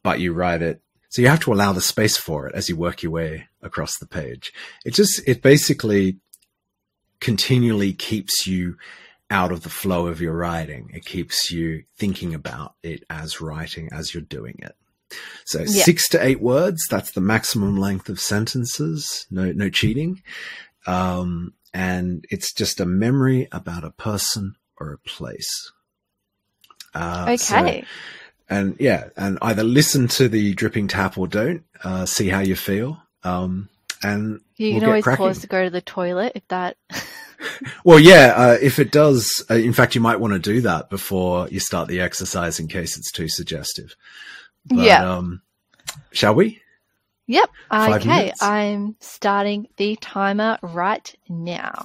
but you write it. So you have to allow the space for it as you work your way across the page. It just, it basically continually keeps you out of the flow of your writing. It keeps you thinking about it as writing as you're doing it. So yeah. six to eight words, that's the maximum length of sentences. No, no cheating. Um, and it's just a memory about a person or a place. Uh, okay. So, and yeah, and either listen to the dripping tap or don't, uh, see how you feel. Um, and you we'll can always cracking. pause to go to the toilet if that. well, yeah, uh, if it does, uh, in fact, you might want to do that before you start the exercise in case it's too suggestive. But, yeah. Um, shall we? Yep. Five okay. Minutes? I'm starting the timer right now.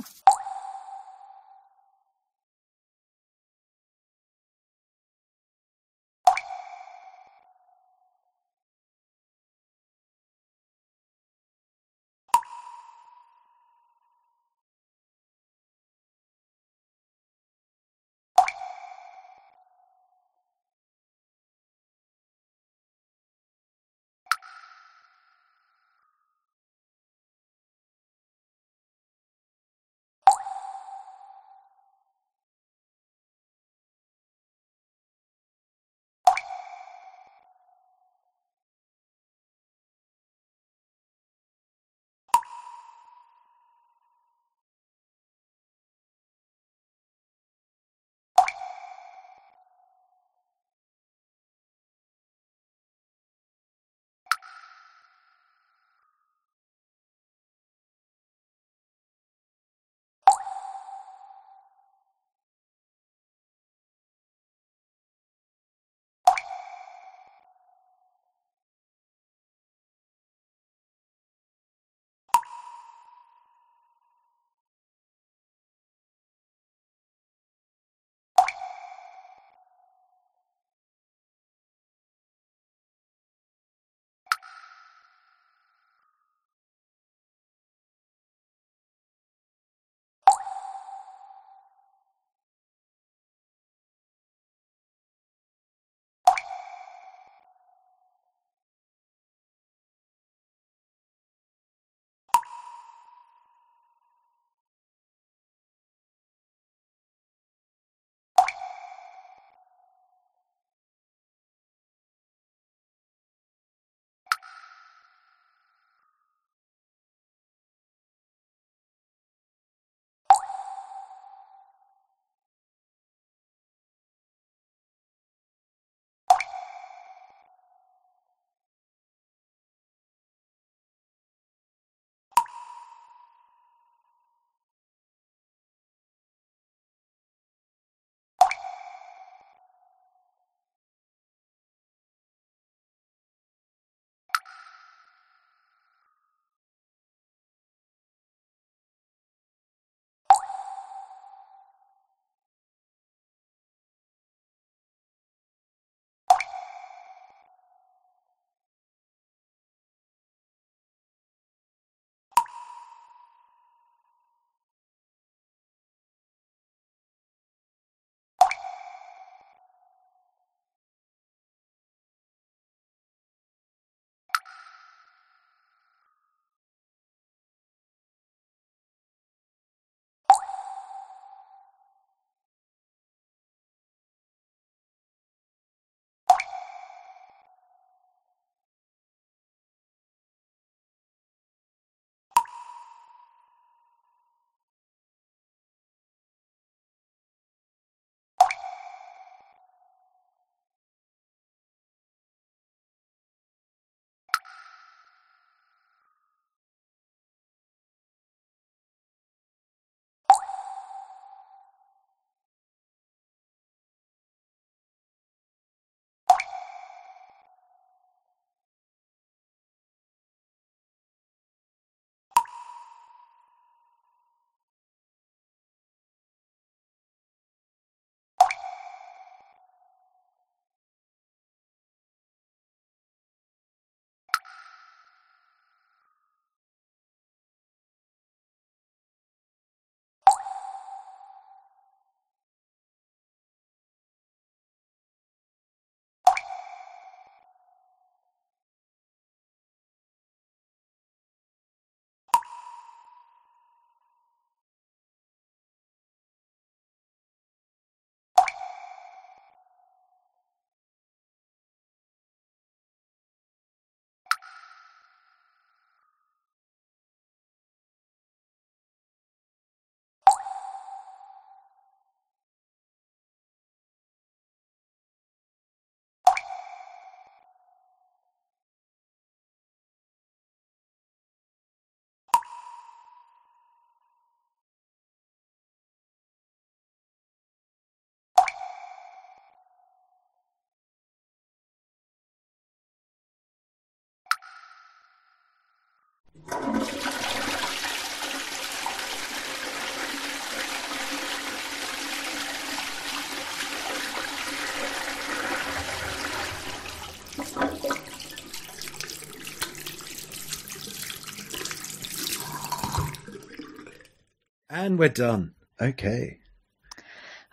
And we're done. Okay.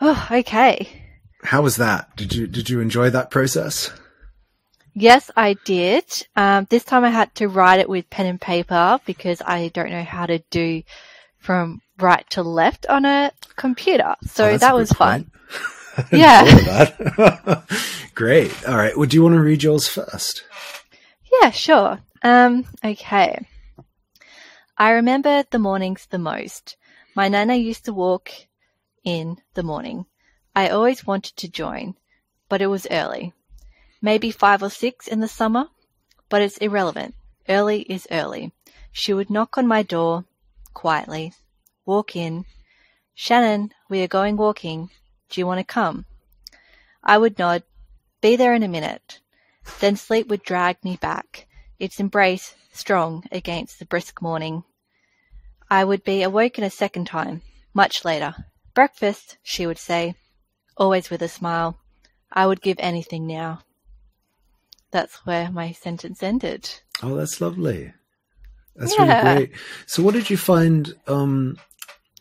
Oh, okay. How was that? Did you did you enjoy that process? Yes, I did. Um, this time I had to write it with pen and paper because I don't know how to do from right to left on a computer. So Oh, that was fun. point. I hadn't Yeah. that. Great. All right. Well, do you want to read yours first? Yeah, sure. Um, okay. I remember the mornings the most. My nana used to walk in the morning. I always wanted to join, but it was early. Maybe five or six in the summer, but it's irrelevant. Early is early. She would knock on my door quietly, walk in. Shannen, we are going walking. Do you want to come? I would nod, be there in a minute. Then sleep would drag me back, its embrace strong against the brisk morning. I would be awoken a second time, much later. Breakfast, she would say, always with a smile. I would give anything now. That's where my sentence ended. Oh, that's lovely. That's Yeah. really great. So, what did you find? Um,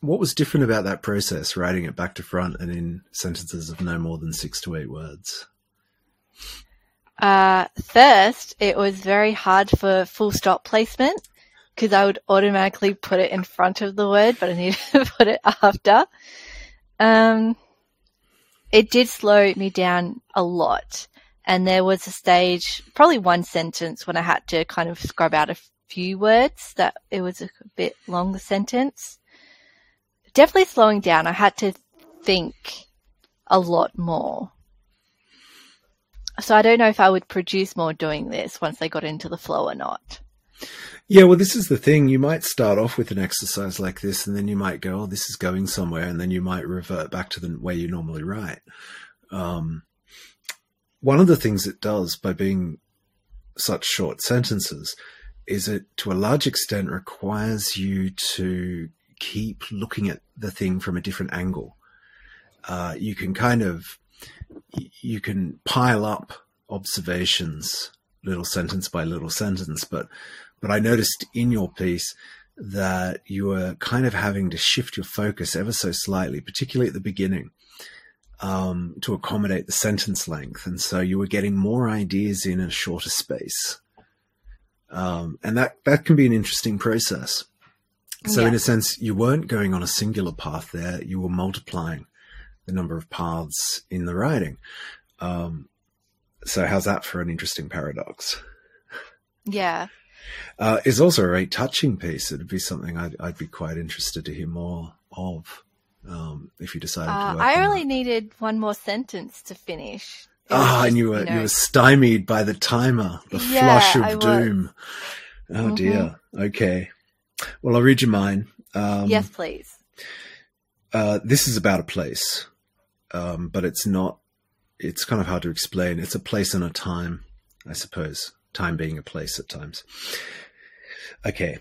what was different about that process, writing it back to front and in sentences of no more than six to eight words? Uh, first, it was very hard for full stop placement because I would automatically put it in front of the word, but I needed to put it after. Um, it did slow me down a lot. And there was a stage, probably one sentence when I had to kind of scrub out a few words that it was a bit long, the sentence. Definitely slowing down. I had to think a lot more. So I don't know if I would produce more doing this once they got into the flow or not. Yeah, well, this is the thing. You might start off with an exercise like this, and then you might go, "Oh, this is going somewhere," and then you might revert back to the way you normally write. Um, one of the things it does by being such short sentences is it, to a large extent, requires you to keep looking at the thing from a different angle. Uh, you can kind of you can pile up observations, little sentence by little sentence, but but I noticed in your piece that you were kind of having to shift your focus ever so slightly, particularly at the beginning, um, to accommodate the sentence length. And so you were getting more ideas in a shorter space. Um, and that, that can be an interesting process. So in a sense, you weren't going on a singular path there. You were multiplying the number of paths in the writing. Um, so how's that for an interesting paradox? Yeah. Uh, it's also a very touching piece. It'd be something I'd, I'd be quite interested to hear more of um, if you decided Uh, to work I on only needed one more sentence to finish. Was Ah, and you were you, know, were stymied by the timer, the Yeah, flush of I was. doom. Oh Mhm. dear. Okay. Well, I'll read you mine. Um, yes, please. Uh, this is about a place, um, but it's not. It's kind of hard to explain. It's a place and a time, I suppose. Time being a place at times. Okay.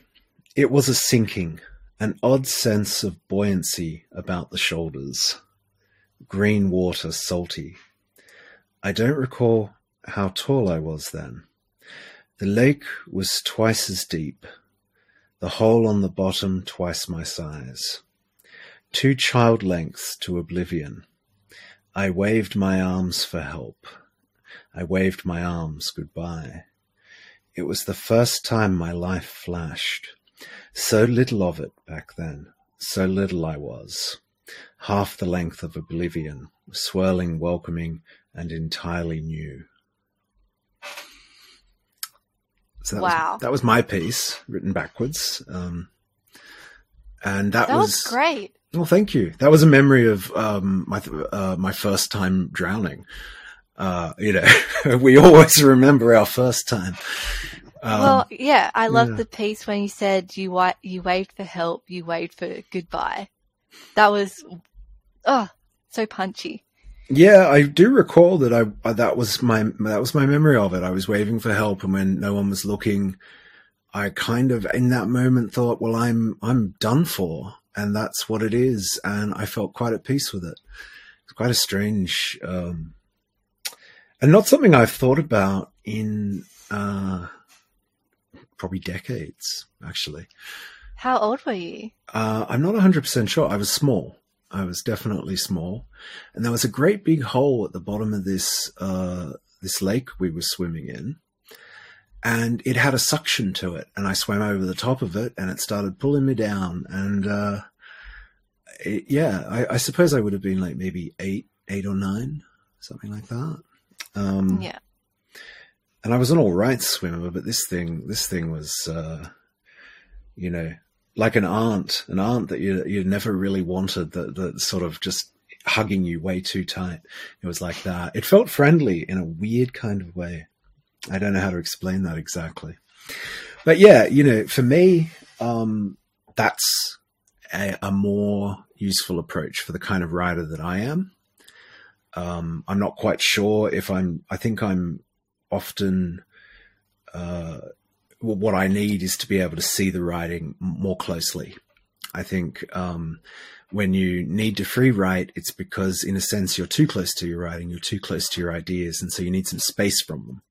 It was a sinking, an odd sense of buoyancy about the shoulders. Green water, salty. I don't recall how tall I was then. The lake was twice as deep, the hole on the bottom twice my size. Two child lengths to oblivion. I waved my arms for help. I waved my arms goodbye. It was the first time my life flashed. So little of it back then. So little I was. Half the length of oblivion, swirling, welcoming, and entirely new. So that Wow. Was, that was my piece, written backwards. Um, and that, That was great. well, thank you. That was a memory of um, my uh, my first time drowning. Uh, you know, we always remember our first time. Um, well, yeah, I love yeah. the piece when you said you wa- you waved for help, you waved for goodbye. That was, oh, so punchy. yeah, I do recall that I uh, that was my that was my memory of it. I was waving for help, and when no one was looking, I kind of in that moment thought, well, I'm I'm done for, and that's what it is, and I felt quite at peace with it. It's quite a strange, um, and not something I've thought about in uh, probably decades, actually. How old were you? Uh, I'm not 100% sure. I was small. I was definitely small. And there was a great big hole at the bottom of this, uh, this lake we were swimming in. And it had a suction to it. And I swam over the top of it and it started pulling me down. And, uh, it, yeah, I, I, suppose I would have been like maybe eight, eight or nine, something like that. Um, yeah. And I was an all right swimmer, but this thing, this thing was, uh, you know, like an aunt, an aunt that you you never really wanted, that that sort of just hugging you way too tight. It was like that. It felt friendly in a weird kind of way. I don't know how to explain that exactly, but yeah, you know, for me, um, that's a, a, more useful approach for the kind of writer that I am. Um, I'm not quite sure if I'm. I think I'm often. Uh, what I need is to be able to see the writing more closely. I think um, when you need to free write, it's because, in a sense, you're too close to your writing, you're too close to your ideas, and so you need some space from them.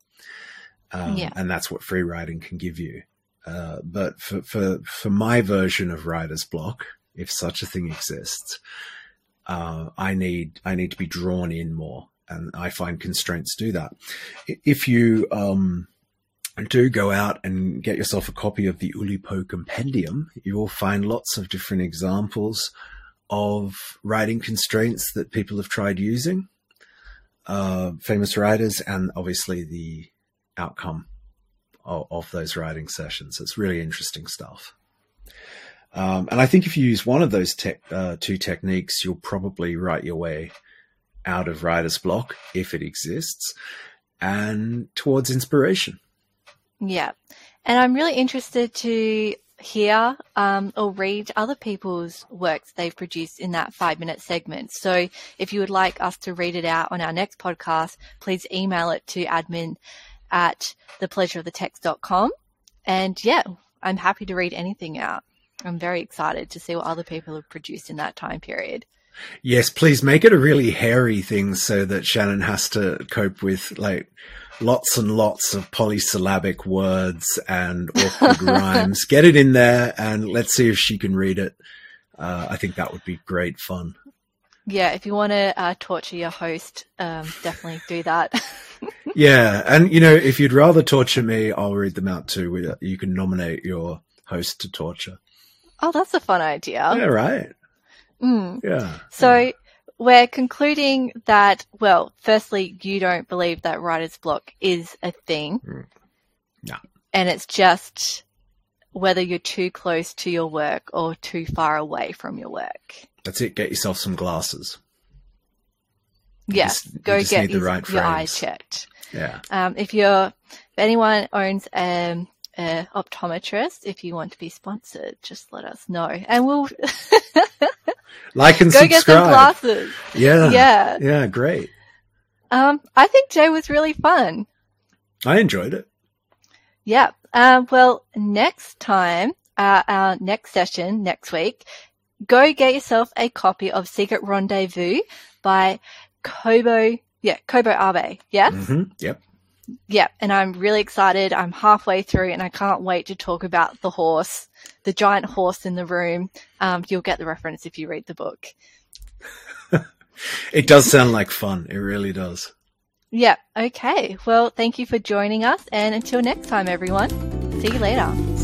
Um, yeah. And that's what free writing can give you. Uh, but for, for for my version of writer's block, if such a thing exists, uh, I need I need to be drawn in more, and I find constraints do that. If you um, do go out and get yourself a copy of the Oulipo Compendium. You will find lots of different examples of writing constraints that people have tried using, uh, famous writers, and obviously the outcome of, of, those writing sessions. It's really interesting stuff. Um, and I think if you use one of those te- uh, two techniques, you'll probably write your way out of writer's block if it exists and towards inspiration. Yeah. And I'm really interested to hear um, or read other people's works they've produced in that five minute segment. So if you would like us to read it out on our next podcast, please email it to admin at thepleasureofthetext.com. And yeah, I'm happy to read anything out. I'm very excited to see what other people have produced in that time period. Yes, please make it a really hairy thing so that Shannen has to cope with like lots and lots of polysyllabic words and awkward rhymes. Get it in there and let's see if she can read it. Uh, I think that would be great fun. Yeah, if you want to uh, torture your host, um, definitely do that. yeah, and you know, if you'd rather torture me, I'll read them out too. You can nominate your host to torture. Oh, that's a fun idea. Yeah, right. Mm. Yeah. So we're concluding that, well, firstly, you don't believe that writer's block is a thing. Mm. No. And it's just whether you're too close to your work or too far away from your work. That's it. Get yourself some glasses. Yes, yeah, go get his, right your eyes checked. Yeah. Um, if you're, if anyone owns um, a optometrist, if you want to be sponsored, just let us know, and we'll like and go subscribe. get some glasses. Yeah, yeah, yeah, great. Um, I think Jay was really fun. I enjoyed it. Yeah. Um, well, next time, uh, our next session next week, go get yourself a copy of Secret Rendezvous by Kobo. Yeah, Kobo Abe. Yeah. Mm-hmm. Yep yeah, and I'm really excited. I'm halfway through and I can't wait to talk about the horse, the giant horse in the room. Um, you'll get the reference if you read the book. it does sound like fun. It really does. Yeah. Okay. Well, thank you for joining us. And until next time, everyone, see you later.